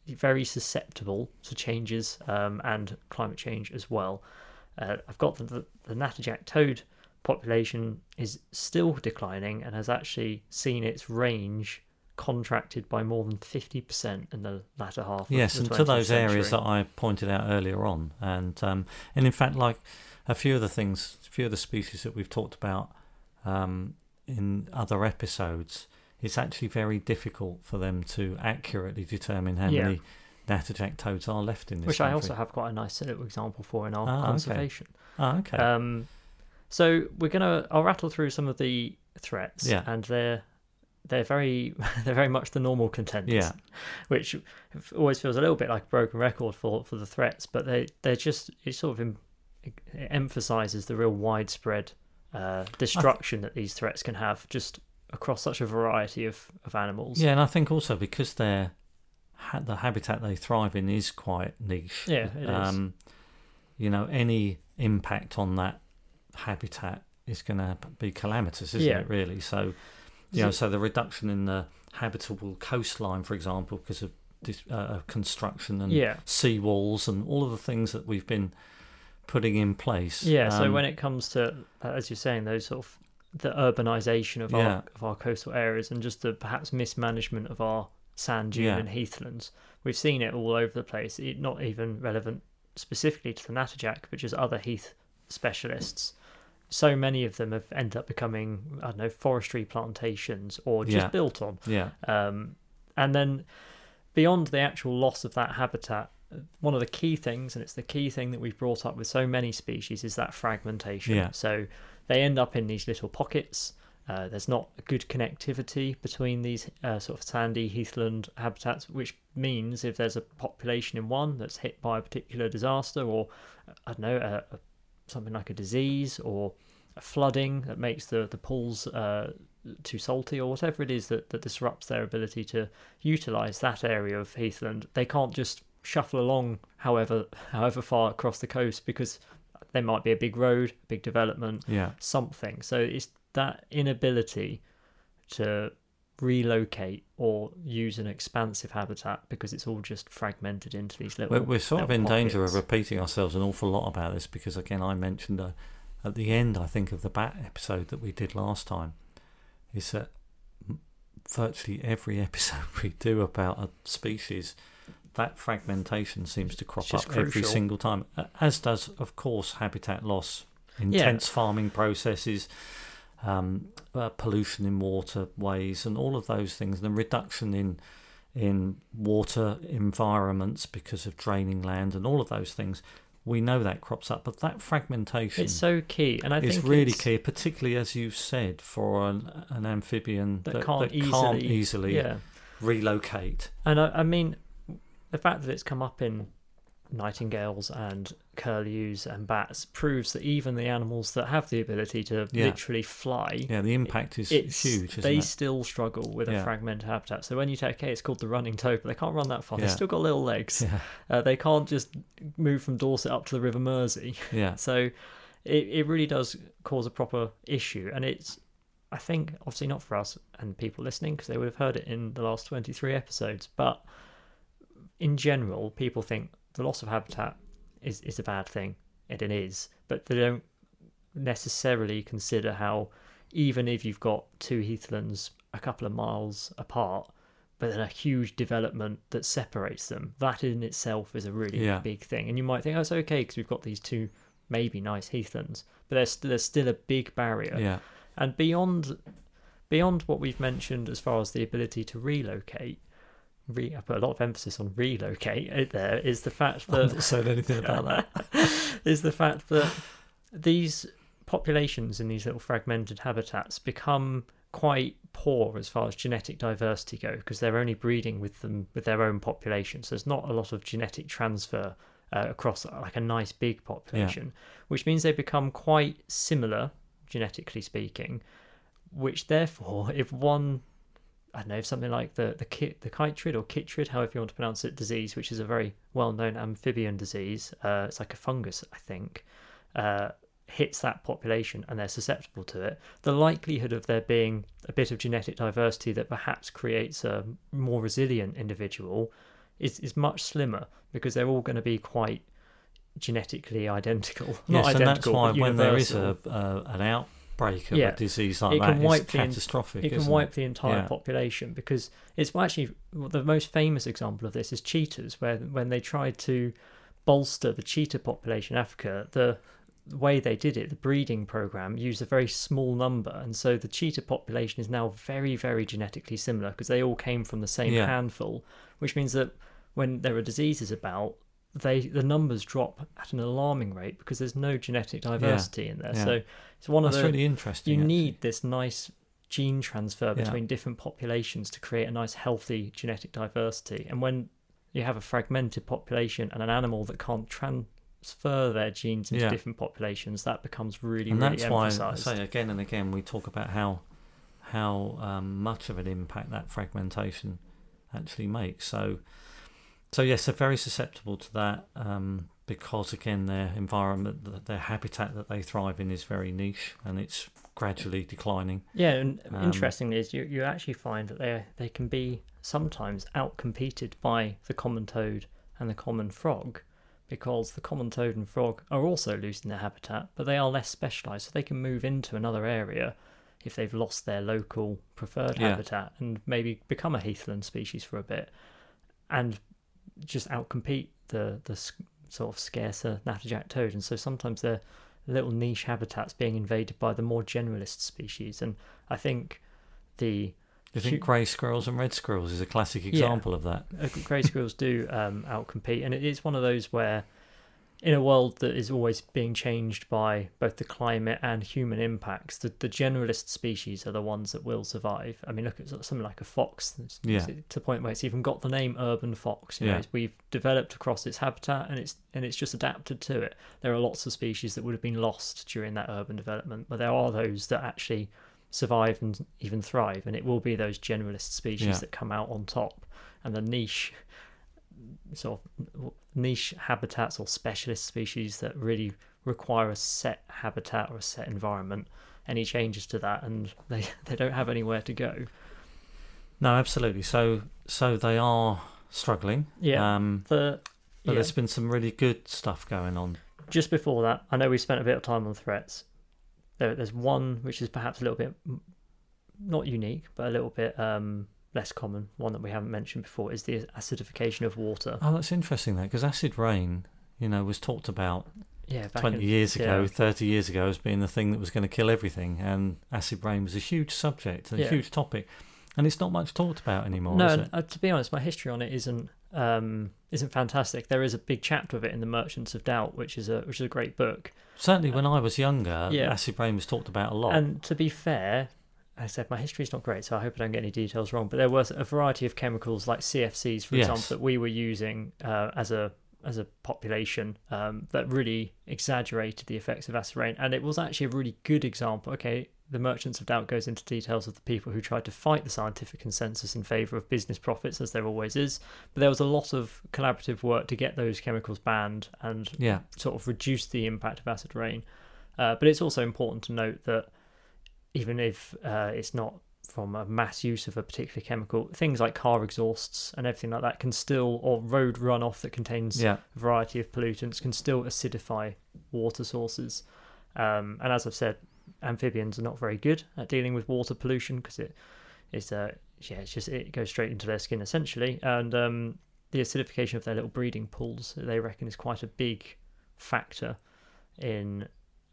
very susceptible to changes um, and climate change as well. Uh, I've got the, the, the natterjack toad population is still declining and has actually seen its range contracted by more than 50% in the latter half Yes, and to 20th those areas that I pointed out earlier on, and um, and in fact, like a few of the things, a few of the species that we've talked about um, in other episodes, it's actually very difficult for them to accurately determine how Yeah. many natterjack toads are left in this. which I also have quite a nice little example for in our Ah, okay. conservation. Oh, okay. Um, so we're gonna I'll rattle through some of the threats, Yeah. and they're they're very they're very much the normal contenders, Yeah. which always feels a little bit like a broken record for for the threats, but they they're just it sort of em, it emphasizes the real widespread uh, destruction that these threats can have just across such a variety of of animals. yeah, and I think also because they're ha- the habitat they thrive in is quite niche. Yeah, it is. um, You know, any impact on that habitat is going to be calamitous, isn't Yeah. it? Really. So, you know, so the reduction in the habitable coastline, for example, because of uh, construction and yeah. sea walls and all of the things that we've been putting in place. Yeah, so um, when it comes to, uh, as you're saying, those sort of the urbanization of Yeah. our of our coastal areas and just the perhaps mismanagement of our sand dune Yeah. and heathlands, we've seen it all over the place. It, not even relevant specifically to the natterjack, but just other heath specialists. So many of them have ended up becoming, I don't know, forestry plantations or just Yeah. built on. yeah, Um, and then beyond the actual loss of that habitat, one of the key things, and it's the key thing that we've brought up with so many species, is that fragmentation. Yeah. So they end up in these little pockets. Uh, there's not a good connectivity between these uh, sort of sandy heathland habitats, which means if there's a population in one that's hit by a particular disaster, or I don't know, a, a, something like a disease or a flooding that makes the the pools uh, too salty, or whatever it is that, that disrupts their ability to utilize that area of heathland, they can't just shuffle along however however far across the coast because there might be a big road, big development, yeah. something. So it's that inability to relocate or use an expansive habitat because it's all just fragmented into these little. We're, we're sort of in little danger of repeating ourselves an awful lot about this because, again, I mentioned uh, at the end, I think, of the bat episode that we did last time, is that virtually every episode we do about a species, that fragmentation seems to crop up every single time, as does, of course, habitat loss, intense farming processes. Um, uh, pollution in waterways and all of those things, and the reduction in in water environments because of draining land and all of those things. We know that crops up, but that fragmentation It's so key, and I think really it's- key, particularly as you've said, for an, an amphibian that that, can't that easily, can't easily yeah. relocate. And I, I mean, the fact that it's come up in nightingales and curlews and bats proves that even the animals that have the ability to Yeah. literally fly, Yeah, the impact is huge, they it? still struggle with a fragmented habitat. So when you take, okay, it's called the running toad, but they can't run that far. They've still got little legs. Yeah, Uh, they can't just move from Dorset up to the River Mersey. yeah, So it, it really does cause a proper issue. And it's, I think, obviously not for us and people listening, because they would have heard it in the last 23 episodes. But in general, people think the loss of habitat is, is a bad thing. And it is. But they don't necessarily consider how, even if you've got two heathlands a couple of miles apart, but then a huge development that separates them, that in itself is a really Yeah. big thing. And you might think, oh, it's okay because we've got these two maybe nice heathlands, but there's there's still a big barrier. yeah, And beyond beyond what we've mentioned as far as the ability to relocate, re, I put a lot of emphasis on relocate out there is the fact that I've not said anything about that. is the fact that these populations in these little fragmented habitats become quite poor as far as genetic diversity go because they're only breeding with them with their own population so there's not a lot of genetic transfer uh, across like a nice big population which means they become quite similar genetically speaking which therefore if one I don't know, something like the the kit the chytrid or chytrid, however you want to pronounce it, disease, which is a very well known amphibian disease. Uh, it's like a fungus, I think. Uh, hits that population and they're susceptible to it. The likelihood of there being a bit of genetic diversity that perhaps creates a more resilient individual is is much slimmer because they're all going to be quite genetically identical. Not yes, and that's why when there is a, a an outbreak of Yeah. a disease like It that, can wipe it's the en- catastrophic. it can wipe it? the entire Yeah. population because it's actually the most famous example of this is cheetahs where when they tried to bolster the cheetah population in africa the way they did it the breeding program used a very small number and so the cheetah population is now very very genetically similar because they all came from the same Yeah. handful which means that when there are diseases about they the numbers drop at an alarming rate because there's no genetic diversity in there Yeah. so it's one of That's the really interesting. you actually. need this nice gene transfer Yeah. between different populations to create a nice healthy genetic diversity and when you have a fragmented population and an animal that can't transfer their genes into Yeah. different populations that becomes really and really that's why I say again and again we talk about how how um, much of an impact that fragmentation actually makes. So, so yes, they're very susceptible to that um, because again their environment, their habitat that they thrive in is very niche and it's gradually declining. yeah and Um, interestingly is you, you actually find that they they can be sometimes outcompeted by the common toad and the common frog because the common toad and frog are also losing their habitat but they are less specialized so they can move into another area if they've lost their local preferred Yeah. habitat and maybe become a heathland species for a bit and just outcompete the the sort of scarcer natterjack toad and so sometimes they're little niche habitats being invaded by the more generalist species and i think the Do you think grey squirrels and red squirrels is a classic example of that? uh, grey squirrels do um, outcompete, and it is one of those where, in a world that is always being changed by both the climate and human impacts, the, the generalist species are the ones that will survive. I mean, look at something like a fox, it's- Yeah. it's to the point where it's even got the name urban fox. You know, Yeah. we've developed across its habitat, and it's and it's just adapted to it. There are lots of species that would have been lost during that urban development, but there are those that actually survive and even thrive, and it will be those generalist species Yeah. that come out on top, and the niche sort of niche habitats or specialist species that really require a set habitat or a set environment. Any changes to that, and they they don't have anywhere to go. No, absolutely. So, so they are struggling. Yeah, Um, the but yeah. there's been some really good stuff going on. just before that, I know we spent a bit of time on threats. There, there's one which is perhaps a little bit not unique, but a little bit um, less common. One that we haven't mentioned before is the acidification of water. Oh, that's interesting though, because acid rain, you know, was talked about Yeah, back 20 in, years ago, yeah. 30 years ago as being the thing that was going to kill everything. And acid rain was a huge subject, a Yeah. huge topic. And it's not much talked about anymore, no, is and, it? uh, to be honest, my history on it isn't um, isn't fantastic. There is a big chapter of it in the Merchants of Doubt, which is a which is a great book. Certainly when I was younger, Yeah. acid rain was talked about a lot. And to be fair, I said my history is not great, so I hope I don't get any details wrong. But there was a variety of chemicals like CFCs, for Yes. example, that we were using uh, as a as a population um, that really exaggerated the effects of acid rain, and it was actually a really good example. Okay, the Merchants of Doubt goes into details of the people who tried to fight the scientific consensus in favour of business profits, as there always is. But there was a lot of collaborative work to get those chemicals banned and Yeah. sort of reduce the impact of acid rain. Uh, but it's also important to note that even if uh, it's not from a mass use of a particular chemical, things like car exhausts and everything like that can still, or road runoff that contains Yeah. a variety of pollutants, can still acidify water sources. Um, and as I've said, amphibians are not very good at dealing with water pollution because it is uh, yeah, it's just it goes straight into their skin essentially, and um, the acidification of their little breeding pools they reckon is quite a big factor in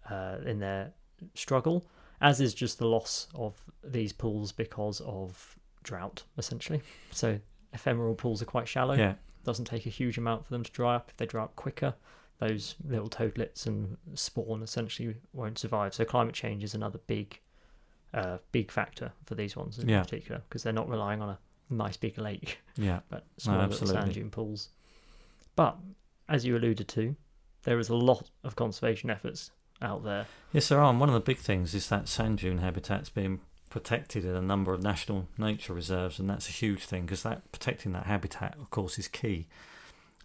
uh, in their struggle, as is just the loss of these pools because of drought essentially. So ephemeral pools are quite shallow. Yeah. Doesn't take a huge amount for them to dry up. If they dry up quicker, those little toadlets and spawn essentially won't survive. So climate change is another big, uh, big factor for these ones in Yeah. particular because they're not relying on a nice big lake, Yeah. but small little sand dune pools. But as you alluded to, there is a lot of conservation efforts out there. Yes, there are. And one of the big things is that sand dune habitat's being protected in a number of national nature reserves, and that's a huge thing because that protecting that habitat, of course, is key.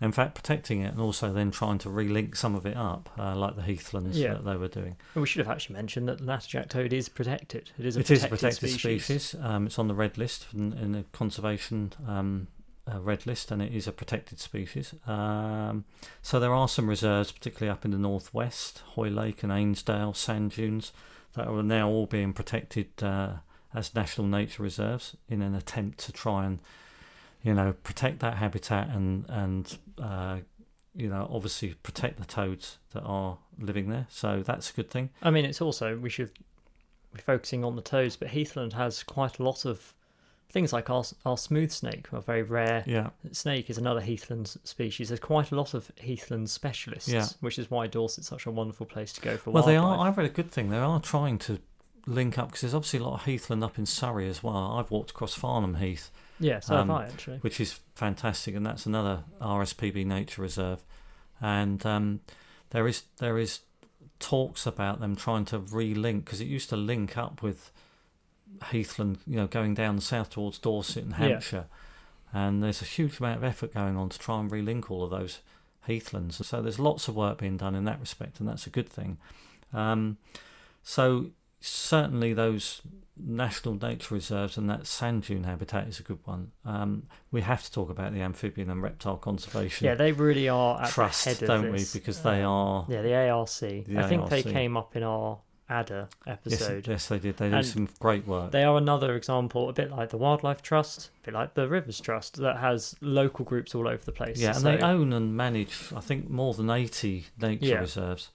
In fact, protecting it and also then trying to relink some of it up, uh, like the heathlands Yeah. that they were doing. And we should have actually mentioned that the natterjack toad is protected. It is a It protected, is a protected species. species. Um, it's on the red list in, in the conservation um, uh, red list, and it is a protected species. Um, so there are some reserves, particularly up in the northwest, Hoylake and Ainsdale sand dunes, that are now all being protected uh, as national nature reserves in an attempt to try and, you know, protect that habitat and and uh, you know obviously protect the toads that are living there. So that's a good thing. I mean, it's also we should be focusing on the toads, but Heathland has quite a lot of things like our our smooth snake, a very rare Yeah. snake, is another Heathland species. There's quite a lot of Heathland specialists, Yeah. which is why Dorset's such a wonderful place to go for Well, they are. I've read a good thing. They are trying to link up because there's obviously a lot of heathland up in Surrey as well. I've walked across Farnham Heath, Yeah, so um, have I actually. which is fantastic, and that's another RSPB nature reserve. And um, there is there is talks about them trying to relink because it used to link up with Heathland, you know, going down south towards Dorset and Yeah. Hampshire. And there's a huge amount of effort going on to try and relink all of those heathlands. So there's lots of work being done in that respect, and that's a good thing. Um, so certainly those national nature reserves and that sand dune habitat is a good one. Um, we have to talk about the amphibian and reptile conservation Yeah, they really are at trust, the head of don't this. we? Because they are. Yeah, the ARC. The I think they came up in our Adder Yes, episode. yes, they did. They do And some great work. They are another example, a bit like the Wildlife Trust, a bit like the Rivers Trust, that has local groups all over the place. yeah, and So, they own and manage, I think, more than 80 nature Yeah. reserves.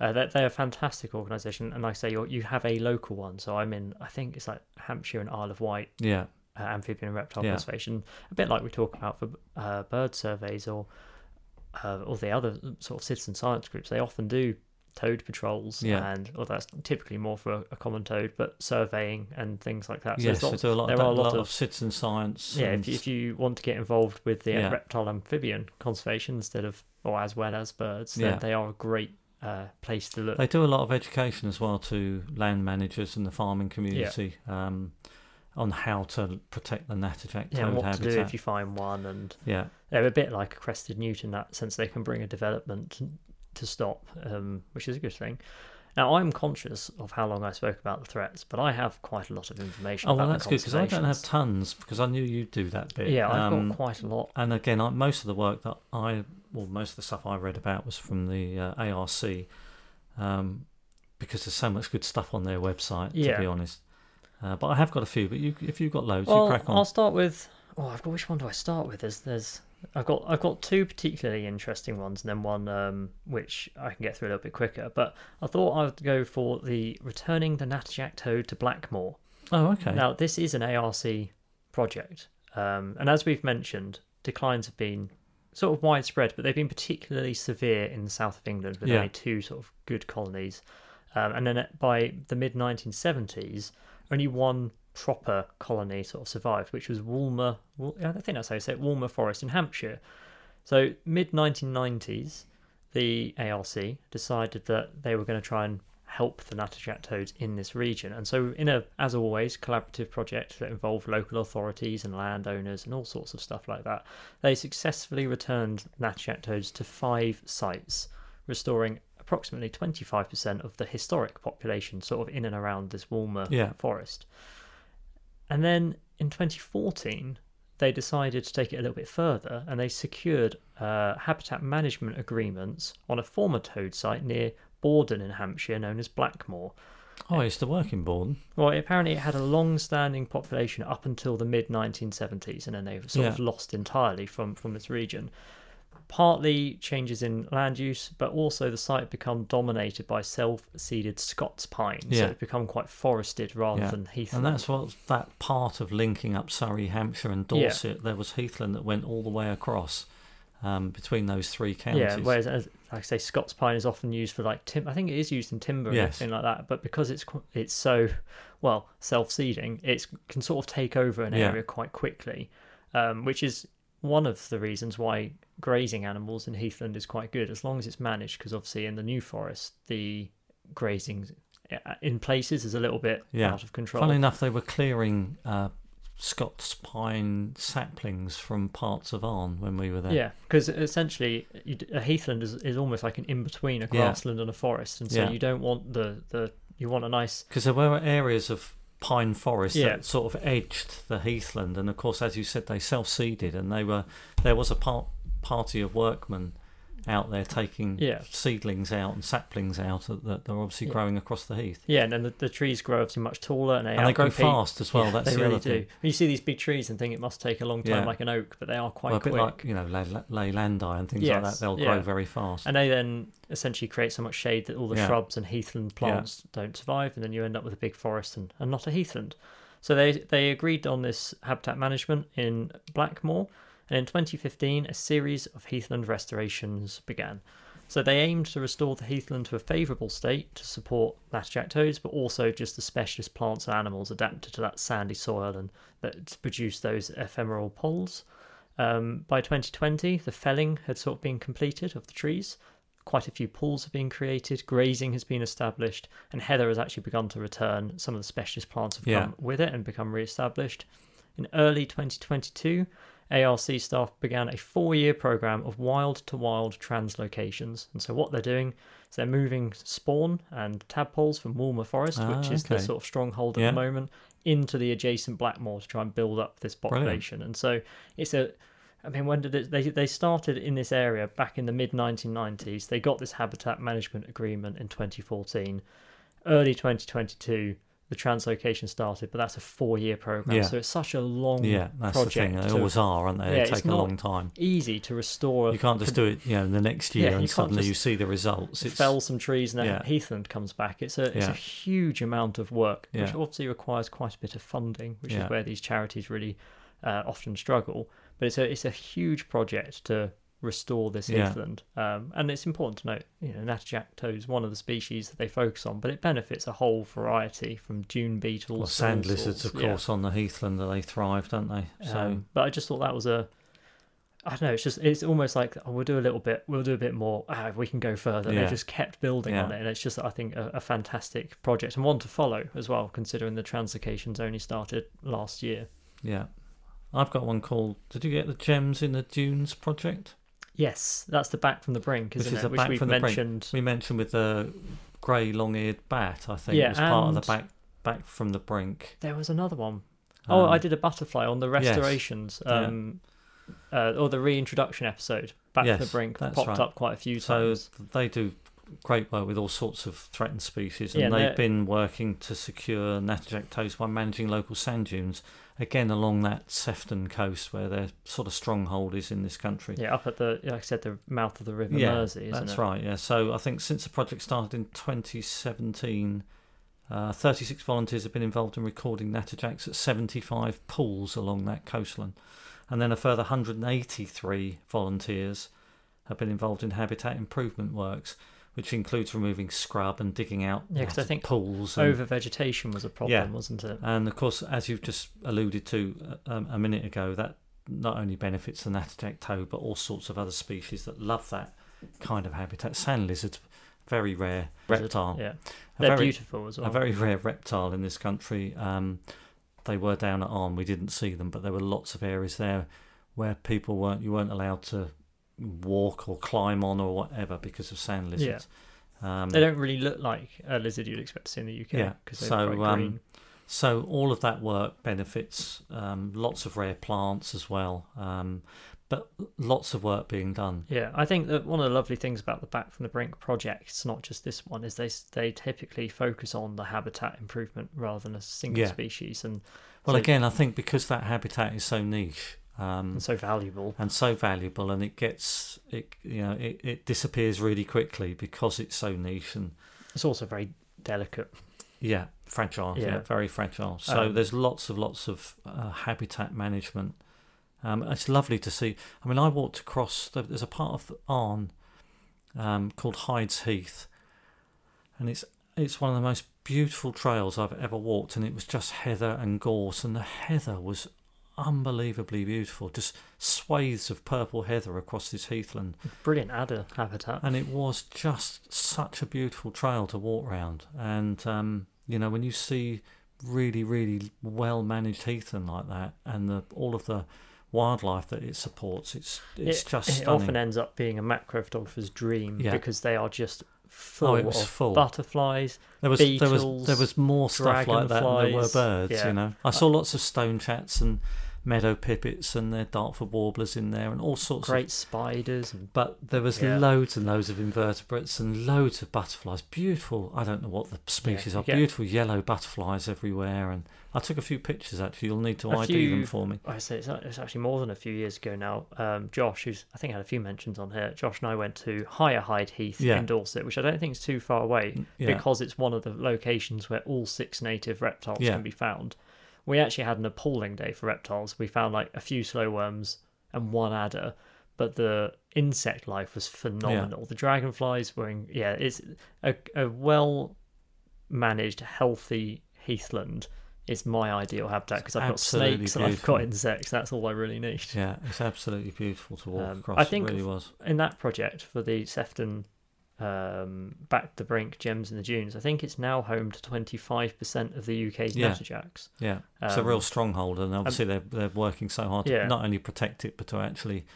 uh, they're, they're a fantastic organisation, and like I say, you're, you have a local one. So I'm in, I think it's like Hampshire and Isle of Wight Yeah, uh, amphibian and reptile Yeah. conservation, a bit like we talk about for uh, bird surveys or uh, or the other sort of citizen science groups. They often do toad patrols, Yeah. and or that's typically more for a, common toad, but surveying and things like that. So yes, lots- do a lot, there of, are a lot lot of- of citizen science. yeah, and if you, if you want to get involved with the Yeah. reptile amphibian conservation instead of or as well as birds, then Yeah. they are a great uh, place to look. They do a lot of education as well to land managers and the farming community um, on how to protect the natterjack yeah, toad and what habitat. to do if you find one, and Yeah, they're a bit like a crested newt in that sense. They can bring a development to, to stop, um, which is a good thing. Now, I'm conscious of how long I spoke about the threats, but I have quite a lot of information. Oh well, that's good because I don't have tons because I knew you'd do that bit. Yeah, I've Um, got quite a lot. and again, I, most of the work that I, well, most of the stuff I read about was from the uh, ARC, um, because there's so much good stuff on their website. Yeah. To be honest, uh, but I have got a few. But you, if you've got loads, Well, you crack on. I'll start with. Oh, I've got which one do I start with? There's, there's, I've got, I've got two particularly interesting ones, and then one um, which I can get through a little bit quicker. But I thought I'd go for the returning the natterjack toad to Blackmoor. oh, okay. Now, this is an ARC project, um, and as we've mentioned, declines have been sort of widespread, but they've been particularly severe in the south of England with Yeah. only two sort of good colonies. Um, and then by the mid 1970s, only one proper colony sort of survived, which was Woolmer. Wool, I think that's how you say it, Woolmer Forest in Hampshire. So mid 1990s, the ARC decided that they were going to try and help the natterjack toads in this region. And so, in a, as always, collaborative project that involved local authorities and landowners and all sorts of stuff like that, they successfully returned natterjack toads to five sites, restoring approximately 25% of the historic population, sort of in and around this Woolmer Yeah. forest. And then in 2014, they decided to take it a little bit further and they secured uh, habitat management agreements on a former toad site near Bordon in Hampshire known as Blackmoor. Oh, I used to work in Bordon. Well, apparently it had a long standing population up until the mid 1970s and then they were sort of lost entirely from, from this region. Partly changes in land use, but also the site become dominated by self seeded Scots pine. So Yeah. it's become quite forested rather Yeah. than heathland. And that's what that part of linking up Surrey, Hampshire, and Yeah. Dorset. There was heathland that went all the way across um, between those three counties. Yeah, whereas as, like I say, Scots pine is often used for like tim. I think it is used in timber and Yes. everything like that. But because it's it's so well self seeding, it can sort of take over an Yeah. area quite quickly, um, which is one of the reasons why grazing animals in heathland is quite good as long as it's managed. Because obviously in the New Forest, the grazing uh, in places is a little bit Yeah. out of control. Funny enough, they were clearing uh, Scots pine saplings from parts of Arne when we were there. Yeah, because essentially a heathland is, is almost like an in between a Yeah. grassland and a forest, and so Yeah. you don't want the, the you want a nice Because there were areas of pine forest Yeah. that sort of edged the heathland, and of course, as you said, they self-seeded, and they were there was a part, party of workmen out there taking Yeah. seedlings out and saplings out that that they're obviously Yeah. growing across the heath, yeah, and then the, the trees grow obviously much taller and they, and they grow fast as well. Yeah, That's they the really other do. thing. You see these big trees and think it must take a long time, like an oak, but they are quite Well, a quick. bit like you know ley, leylandii and things like that. They'll grow very fast. and they then essentially create so much shade that all the shrubs and heathland plants don't survive, and then you end up with a big forest and, and not a heathland. So they they agreed on this habitat management in Blackmoor, and in 2015 a series of heathland restorations began. So they aimed to restore the heathland to a favourable state to support natterjack toads, but also just the specialist plants and animals adapted to that sandy soil and that produce those ephemeral poles. Um, by 2020, the felling had sort of been completed of the trees. Quite a few pools have been created, grazing has been established, and heather has actually begun to return. Some of the specialist plants have Yeah. come with it and become re established. In early 2022, ARC staff began a four year program of wild to wild translocations. And so, what they're doing is they're moving spawn and tadpoles from Woolmer Forest, Ah, which is the sort of stronghold at Yeah. the moment, into the adjacent Blackmoor to try and build up this Brilliant. population. And so, it's a I mean, when did it? They they started in this area back in the mid 1990s. They got this habitat management agreement in 2014. Early 2022, the translocation started, but that's a four-year program. Yeah. So it's such a long Yeah, that's the thing. They always are, aren't they? Yeah, They it's take a not- long time. easy to restore. You can't just do it, you know, the next year Yeah, you and can't suddenly you see the results. It's fell some trees and then yeah. heathland comes back. It's a it's a huge amount of work, which obviously requires quite a bit of funding, which is where these charities really uh, often struggle. But it's a it's a huge project to restore this Yeah. heathland, um, and it's important to note, you know, natterjack toad is one of the species that they focus on, but it benefits a whole variety from dune beetles, well, sand lizards, of Yeah. course, on the heathland that they thrive, don't they? So Um, but I just thought that was a. I don't know. It's just it's almost like oh, we'll do a little bit, we'll do a bit more. Ah, we can go further. Yeah. They just kept building on it, and it's just I think a, a fantastic project and one to follow as well, considering the translocations only started last year. yeah, I've got one called. Did you get the Gems in the Dunes project? Yes, that's the back from the brink, Which isn't is it? the Which back we've from the brink. mentioned. We mentioned with the grey long-eared bat. I think Yeah, was part of the back back from the brink. There was another one. Oh, Um, I did a butterfly on the yes. restorations, Yeah. um, uh, or the reintroduction episode. Back from the brink that's popped right. up quite a few times. So times. they do great work with all sorts of threatened species, and Yeah, they've been working to secure natterjack toads by managing local sand dunes. Again, along that Sefton coast, where their sort of stronghold is in this country. Yeah, up at the like I said, the mouth of the River Yeah, Mersey. Isn't That's it? right, yeah. So I think since the project started in 2017, uh, 36 volunteers have been involved in recording natterjacks at 75 pools along that coastline. And then a further 183 volunteers have been involved in habitat improvement works, which includes removing scrub and digging out Yeah, 'cause I think pools. And, Over vegetation was a problem, Yeah. wasn't it? and of course, as you've just alluded to uh, um, a minute ago, that not only benefits the natterjack toad, but all sorts of other species that love that kind of habitat. Sand lizards, very rare reptile. Yeah, they're very- beautiful as well. a very rare reptile in this country. Um, they were down at Arne. We didn't see them, but there were lots of areas there where people weren't. You weren't allowed to walk or climb on or whatever because of sand lizards. Um, They don't really look like a lizard you'd expect to see in the UK. Yeah, because they're so, quite um, so all of that work benefits um, lots of rare plants as well. Um, but lots of work being done. Yeah, I think that one of the lovely things about the Back from the Brink projects, not just this one, is they they typically focus on the habitat improvement rather than a single Yeah. species, and Well, So- again, I think because that habitat is so niche. Um, and so valuable. and so valuable and it gets it you know it, it disappears really quickly because it's so niche and It's also very delicate. yeah fragile yeah, Yeah. very fragile so Um, there's lots of lots of uh, habitat management um, it's lovely to see i mean i walked across the, there's a part of Arne um, called hyde's heath and it's it's one of the most beautiful trails i've ever walked and it was just heather and gorse and the heather was unbelievably beautiful just swathes of purple heather across this heathland Brilliant adder habitat. and it was just such a beautiful trail to walk round. And um, you know, when you see really, really well managed heathland like that, and the all of the wildlife that it supports, it's it's it, just it stunning. often ends up being a macro photographer's dream Yeah. because they are just full Oh, it was of full. butterflies. there was there was there was more stuff like that than there were birds. Yeah. You know, I saw lots of stone chats and meadow pipits and their Dartford warblers in there, and all sorts of Great spiders and But there was Yeah. loads and loads of invertebrates and loads of butterflies. Beautiful. I don't know what the species you are. get- Beautiful yellow butterflies everywhere. And I took a few pictures actually. You'll need to ID few- them for me. I say it's, it's actually more than a few years ago now. Um, Josh, who's I think had a few mentions on here. Josh and I went to Higher Hyde Heath Yeah. in Dorset, which I don't think is too far away Yeah. because it's one of the locations where all six native reptiles Yeah. can be found. We actually had an appalling day for reptiles. We found like a few slow worms and one adder, but the insect life was phenomenal. The dragonflies were, in, yeah, it's a, a well managed, healthy heathland. Is my ideal habitat because I've got absolutely snakes and I've got insects. That's all I really need. yeah, it's absolutely beautiful to walk Um, across. I think it really was. in that project for the Sefton um, Back to the Brink Gems in the Dunes, I think it's now home to 25% of the UK's Yeah. natterjacks. Yeah, it's a um, real stronghold, and obviously they're they're working so hard to Yeah. not only protect it but to actually,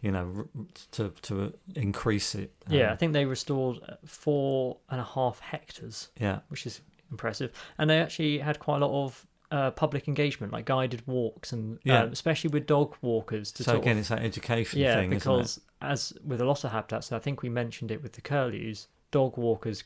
you know, r- to to increase it. Yeah, I Um, think they restored uh, four and a half hectares, yeah, which is impressive. And they actually had quite a lot of uh, public engagement, like guided walks, and Yeah. um, especially with dog walkers. To So again, of, it's that education yeah, thing, isn't it? because as with a lot of habitats, and I think we mentioned it with the curlews, dog walkers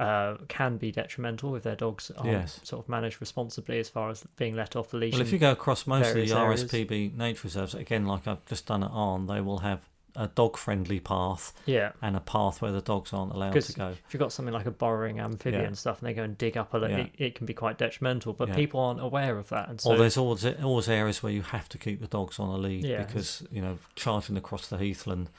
uh, can be detrimental if their dogs aren't Yes. sort of managed responsibly as far as being let off the leash. Well, if you go across most of the areas. RSPB nature reserves, again, like I've just done at Arne, they will have a dog-friendly path yeah, and a path where the dogs aren't allowed to go. if you've got something like a burrowing amphibian Yeah. and stuff, and they go and dig up a lot, Yeah. it, it can be quite detrimental. But Yeah. people aren't aware of that, and so or there's always always areas where you have to keep the dogs on a lead because you know charging across the heathland,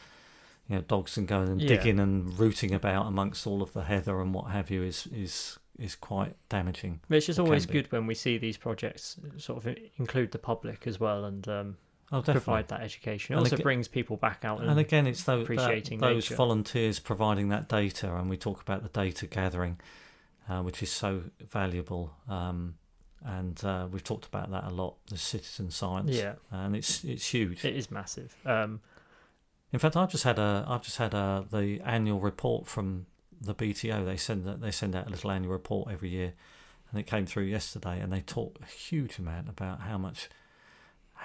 you know dogs can go and digging and rooting about amongst all of the heather and what have you is is is quite damaging. Just It always good when we see these projects sort of include the public as well and um, Oh, definitely. provide that education. It And also aga- brings people back out and, And again, it's those, appreciating those nature. volunteers providing that data, and we talk about the data gathering, uh, which is so valuable. Um, and uh, we've talked about that a lot, the citizen science, yeah, and it's it's huge. it is massive. Um, In fact, I've just had a I've just had a the annual report from the BTO. They send that they send out a little annual report every year, and it came through yesterday. And they talk a huge amount about how much,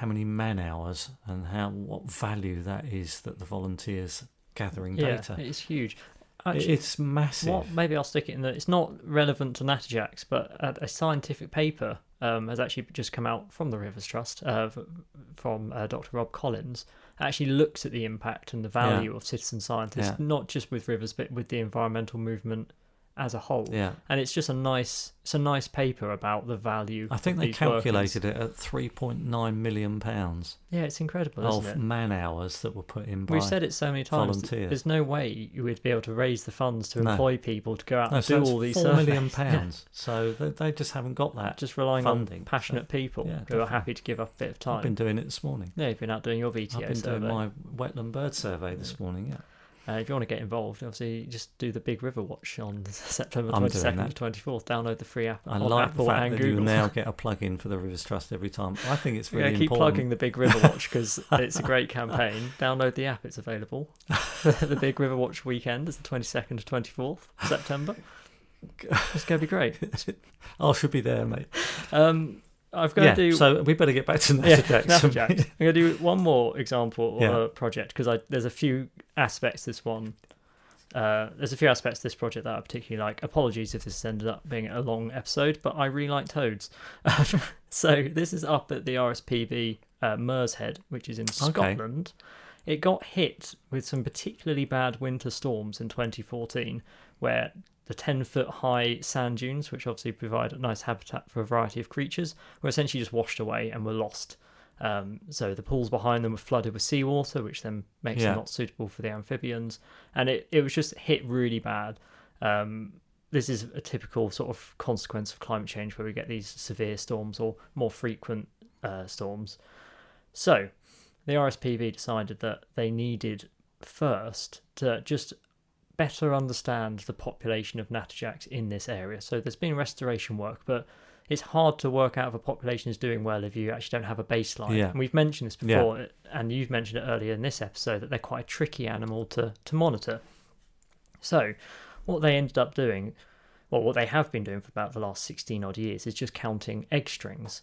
how many man hours and how what value that is that the volunteers gathering yeah, data. it is huge. Actually, it's massive. What maybe I'll stick it in that it's not relevant to natterjacks, but a, a scientific paper um, has actually just come out from the Rivers Trust uh, from uh, Dr. Rob Collins. Actually looks at the impact and the value of citizen scientists, Yeah. not just with rivers, but with the environmental movement as a whole. Yeah. And it's just a nice, it's a nice paper about the value. I think they these workers. calculated it at 3.9 million pounds Yeah, it's incredible, of isn't it? man hours that were put in by. We've said it so many times. volunteers. There's no way you would be able to raise the funds to No. employ people to go out no, and so do all these four surveys. million pounds. So they, they just haven't got that. Just relying funding, on passionate people yeah, who are happy to give up a bit of time. I've been doing it this morning. Yeah, you've been out doing your BTO I've been survey. doing my wetland bird survey this morning. Yeah. Uh, if you want to get involved, obviously just do the Big River Watch on September 22nd to 24th. Download the free app I on like Apple the fact and that Google. you now get a plug-in for the Rivers Trust every time. I think it's really yeah, keep important. plugging the Big River Watch because it's a great campaign. Download the app; it's available. the Big River Watch weekend is the 22nd to 24th September. It's going to be great. I should be there, mate. Um, I've got Yeah. to do. So we better get back to yeah, Natterjacks. Natterjacks. I'm going to do one more example or Yeah. project because there's a few aspects this one. Uh, there's a few aspects to this project that I particularly like. Apologies if this ended up being a long episode, but I really like toads. so this is up at the RSPB uh, Mersehead, which is in Scotland. Okay. It got hit with some particularly bad winter storms in 2014, where the 10 foot high sand dunes, which obviously provide a nice habitat for a variety of creatures, were essentially just washed away and were lost. Um, so the pools behind them were flooded with seawater, which then makes Yeah. them not suitable for the amphibians. And it, it was just hit really bad. Um, this is a typical sort of consequence of climate change where we get these severe storms or more frequent uh, storms. So the RSPB decided that they needed first to just better understand the population of natterjacks in this area. So there's been restoration work, but it's hard to work out if a population is doing well if you actually don't have a baseline. Yeah. And we've mentioned this Yeah. before, and you've mentioned it earlier in this episode that they're quite a tricky animal to, to monitor. So, what they ended up doing, well, what they have been doing for about the last 16 odd years, is just counting egg strings,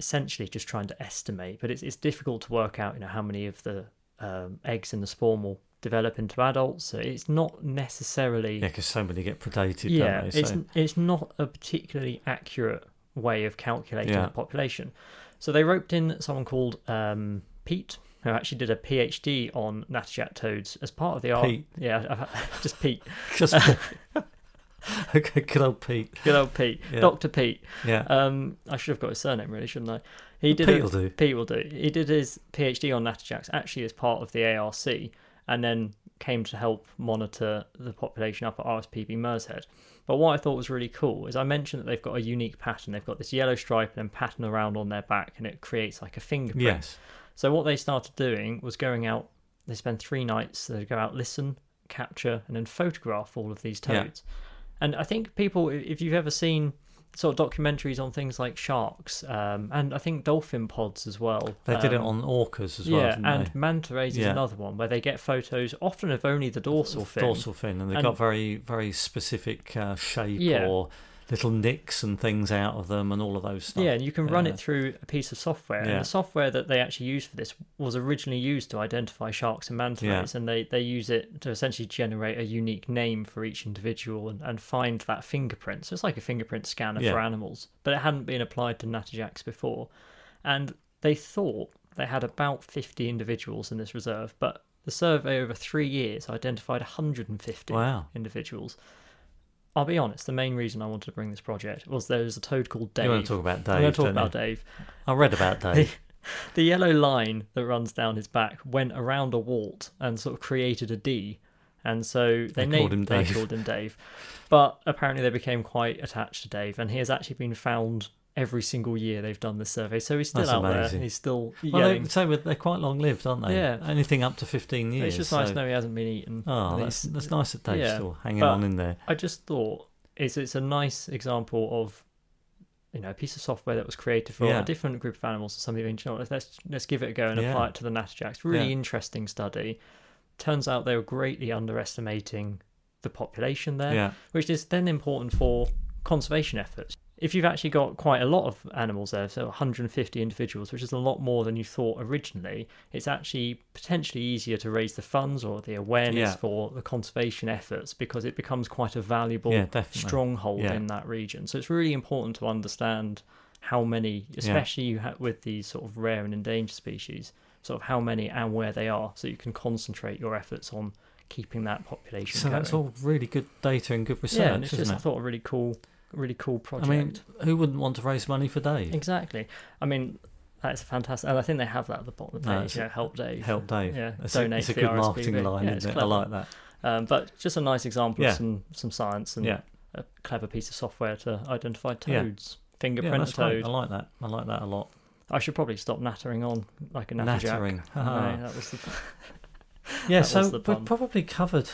essentially just trying to estimate. But it's, it's difficult to work out, you know, how many of the um, eggs in the spawn will develop into adults. So it's not necessarily Yeah, because so many get predated, yeah, they? it's So, it's not a particularly accurate way of calculating Yeah. the population. So they roped in someone called um, Pete, who actually did a PhD on natterjack toads as part of the art. Pete. Yeah, just Pete. just okay, good old Pete. Good old Pete, Yeah. Doctor Pete. Yeah, Um, I should have got his surname really, shouldn't I? He did. Pete a- will do. Pete will do. He did his PhD on natterjacks actually as part of the ARC, and then came to help monitor the population up at RSPB Mersehead. But what I thought was really cool is I mentioned that they've got a unique pattern. They've got this yellow stripe and then pattern around on their back, and it creates like a fingerprint. Yes. So what they started doing was going out. They spend three nights. They go out, listen, capture, and then photograph all of these toads. Yeah. toads. And I think people, if you've ever seen sort of documentaries on things like sharks, um, and I think dolphin pods as well. They did it um, on orcas as yeah, well, didn't and they? manta rays is another one where they get photos often of only the dorsal fin. Dorsal fin, and they've And- got very, very specific uh, shape Yeah. or little nicks and things out of them, and all of those stuff. Yeah, and you can run Yeah. it through a piece of software. Yeah. And the software that they actually used for this was originally used to identify sharks and manta Yeah. rays, and they, they use it to essentially generate a unique name for each individual and, and find that fingerprint. So it's like a fingerprint scanner Yeah. for animals, but it hadn't been applied to natterjacks before. And they thought they had about 50 individuals in this reserve, but the survey over three years identified 150 Wow. individuals. I'll be honest, the main reason I wanted to bring this project was there's a toad called Dave. You want to talk about Dave? Going to talk about you? Dave. I read about Dave. The yellow line that runs down his back went around a wart and sort of created a D. And so they, They named called him they called him Dave. But apparently they became quite attached to Dave and he has actually been found every single year they've done this survey. So he's still That's out there. He's still well, yelling. they, so they're quite long lived, aren't they? Yeah. Anything up to fifteen years. it's just nice to know he hasn't been eaten. Oh, that's that's nice that Dave's yeah, still hanging on in there. I just thought it's it's a nice example of you know a piece of software that was created for Yeah. a different group of animals or something. You know, let's let's give it a go and Yeah. apply it to the natterjacks. Really Yeah. interesting study. Turns out they were greatly underestimating the population there, which is then important for conservation efforts. If you've actually got quite a lot of animals there, so 150 individuals, which is a lot more than you thought originally, it's actually potentially easier to raise the funds or the awareness Yeah. for the conservation efforts because it becomes quite a valuable yeah, stronghold Yeah. in that region. So it's really important to understand how many, especially you ha- with these sort of rare and endangered species, sort of how many and where they are, so you can concentrate your efforts on keeping that population So going. that's all really good data and good research, yeah, and it's isn't just I thought a really cool, really cool project. I mean, who wouldn't want to raise money for Dave? exactly. I mean, that's a fantastic, and I think they have that at the bottom of the page. you know, help Dave. Help Dave. Yeah, It's donate a, it's a good the marketing line, Yeah, isn't it? I like that. Um, but just a nice example Yeah. of some some science and Yeah, a clever piece of software to identify toads. Fingerprint toad. great. I like that. I like that a lot. I should probably stop nattering on like a natterjack. Nattering. No, Ah. that was the, Yeah, That so we've probably covered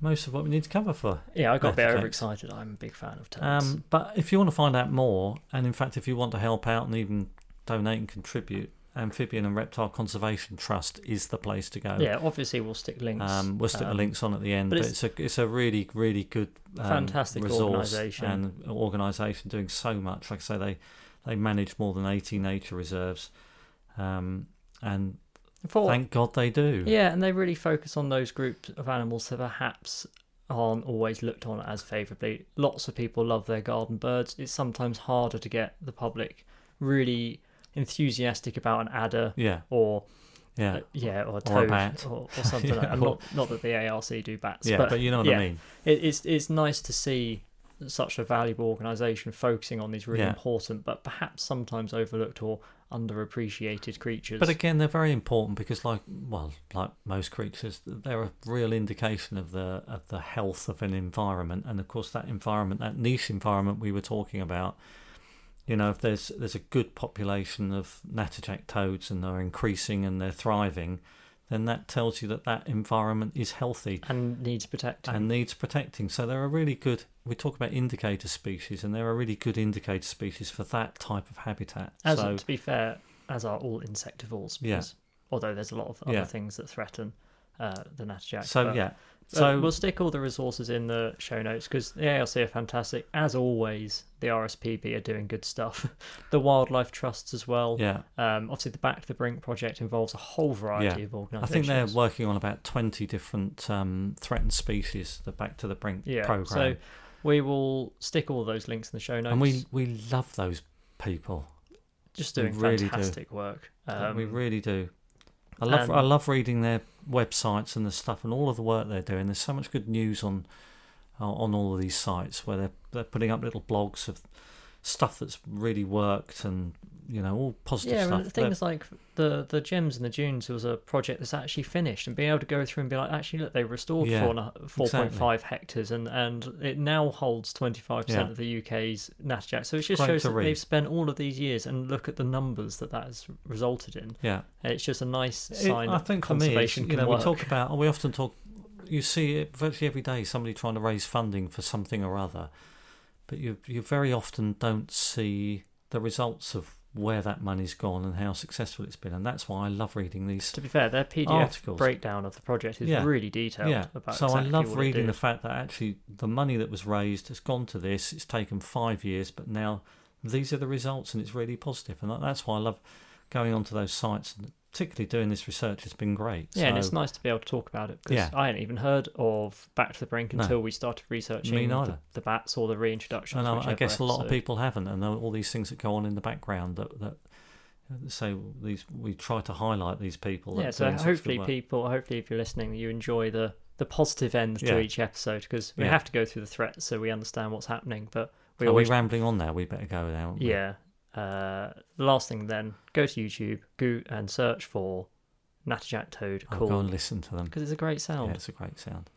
most of what we need to cover for. yeah, I got a bit overexcited. I'm a big fan of toads. Um, but if you want to find out more, and in fact, if you want to help out and even donate and contribute, Amphibian and Reptile Conservation Trust is the place to go. yeah, obviously we'll stick links. Um, we'll stick the um, links on at the end, but but, it's, a it's a really really good um, Fantastic organisation. and organisation doing so much. Like I say, they they manage more than eighty nature reserves, um, and For- thank God they do. Yeah, and they really focus on those groups of animals that perhaps aren't always looked on as favourably. Lots of people love their garden birds. It's sometimes harder to get the public really enthusiastic about an adder yeah, or yeah, uh, yeah, or a Or toad bat. or, or something like that. or- Not not that the ARC do bats, yeah. but, But, you know what yeah. I mean. it, it's it's nice to see such a valuable organisation focusing on these really Yeah. important but perhaps sometimes overlooked or underappreciated creatures. But again, they're very important because, like, well, like most creatures, they're a real indication of the of the health of an environment. And of course, that environment, that niche environment we were talking about, you know, if there's there's a good population of natterjack toads and they're increasing and they're thriving, then that tells you that that environment is healthy and needs protecting. and needs protecting. So they're a really good. We talk about indicator species, and they're a really good indicator species for that type of habitat. As so to be fair, as are all insectivores. Yeah. Although there's a lot of other Yeah. things that threaten uh, the natterjack. so but, yeah. uh, So we'll stick all the resources in the show notes because the ARC are fantastic. As always, the RSPB are doing good stuff. the wildlife trusts as well. yeah. Um, obviously, the Back to the Brink project involves a whole variety Yeah. of organisations. I think they're working on about 20 different um, threatened species, the Back to the Brink yeah. program. So we will stick all those links in the show notes. and we, we love those people. just doing really do. fantastic work. Um, we really do. I love and- I love reading their websites and the stuff and all of the work they're doing. There's so much good news on uh, on all of these sites where they're they're putting up little blogs of stuff that's really worked and you know all positive yeah, stuff. and things like the the gems and the dunes was a project that's actually finished, and being able to go through and be like, actually, look, they restored Yeah, four and a- 4.5 hectares, and and it now holds twenty five percent of the UK's natterjack. So it just Great shows that read. they've spent all of these years, and look at the numbers that that has resulted in. yeah, And it's just a nice It- sign. I that think for me, conservation you can know, work. we talk about, we often talk, you see it virtually every day, somebody trying to raise funding for something or other, but you you very often don't see the results of where that money's gone and how successful it's been, and that's why I love reading these. to be fair, their PDF articles. breakdown of the project is Yeah. really detailed. Yeah, about so exactly I love reading the fact that actually the money that was raised has gone to this. It's taken five years, but now these are the results, and it's really positive. and that's why I love going onto those sites and particularly doing this research has been great. Yeah, and it's nice to be able to talk about it because Yeah. I hadn't even heard of Back to the Brink No. until we started researching the, the bats or the reintroduction. And I, I guess a lot of people haven't, and all these things that go on in the background that that so these we try to highlight these people. Yeah, so doing such good hopefully people, hopefully if you're listening, you enjoy the the positive end to Yeah. each episode because we Yeah. have to go through the threats so we understand what's happening. But we Are always, we rambling on now? We better go now. yeah. Uh, the last thing then, go to YouTube, go and search for Natterjack Toad I'll go and listen to them. because it's a great Yeah, sound. it's a great sound.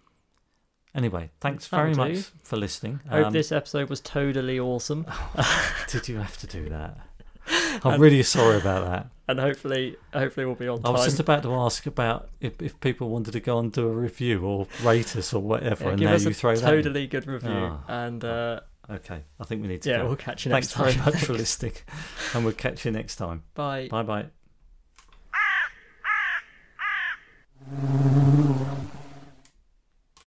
Anyway, thanks That'll very do. much for listening. Hope Um, this episode was totally awesome, Did you have to do that? I'm really sorry about that. and hopefully, hopefully we'll be on I time. was just about to ask about if, if people wanted to go and do a review or rate us or whatever, Yeah, and give now us you a throw that. totally good review, Oh. and uh, Okay, I think we need to yeah, go. we'll catch you Thanks next very time. much for listening, and we'll catch you next time. Bye. Bye bye.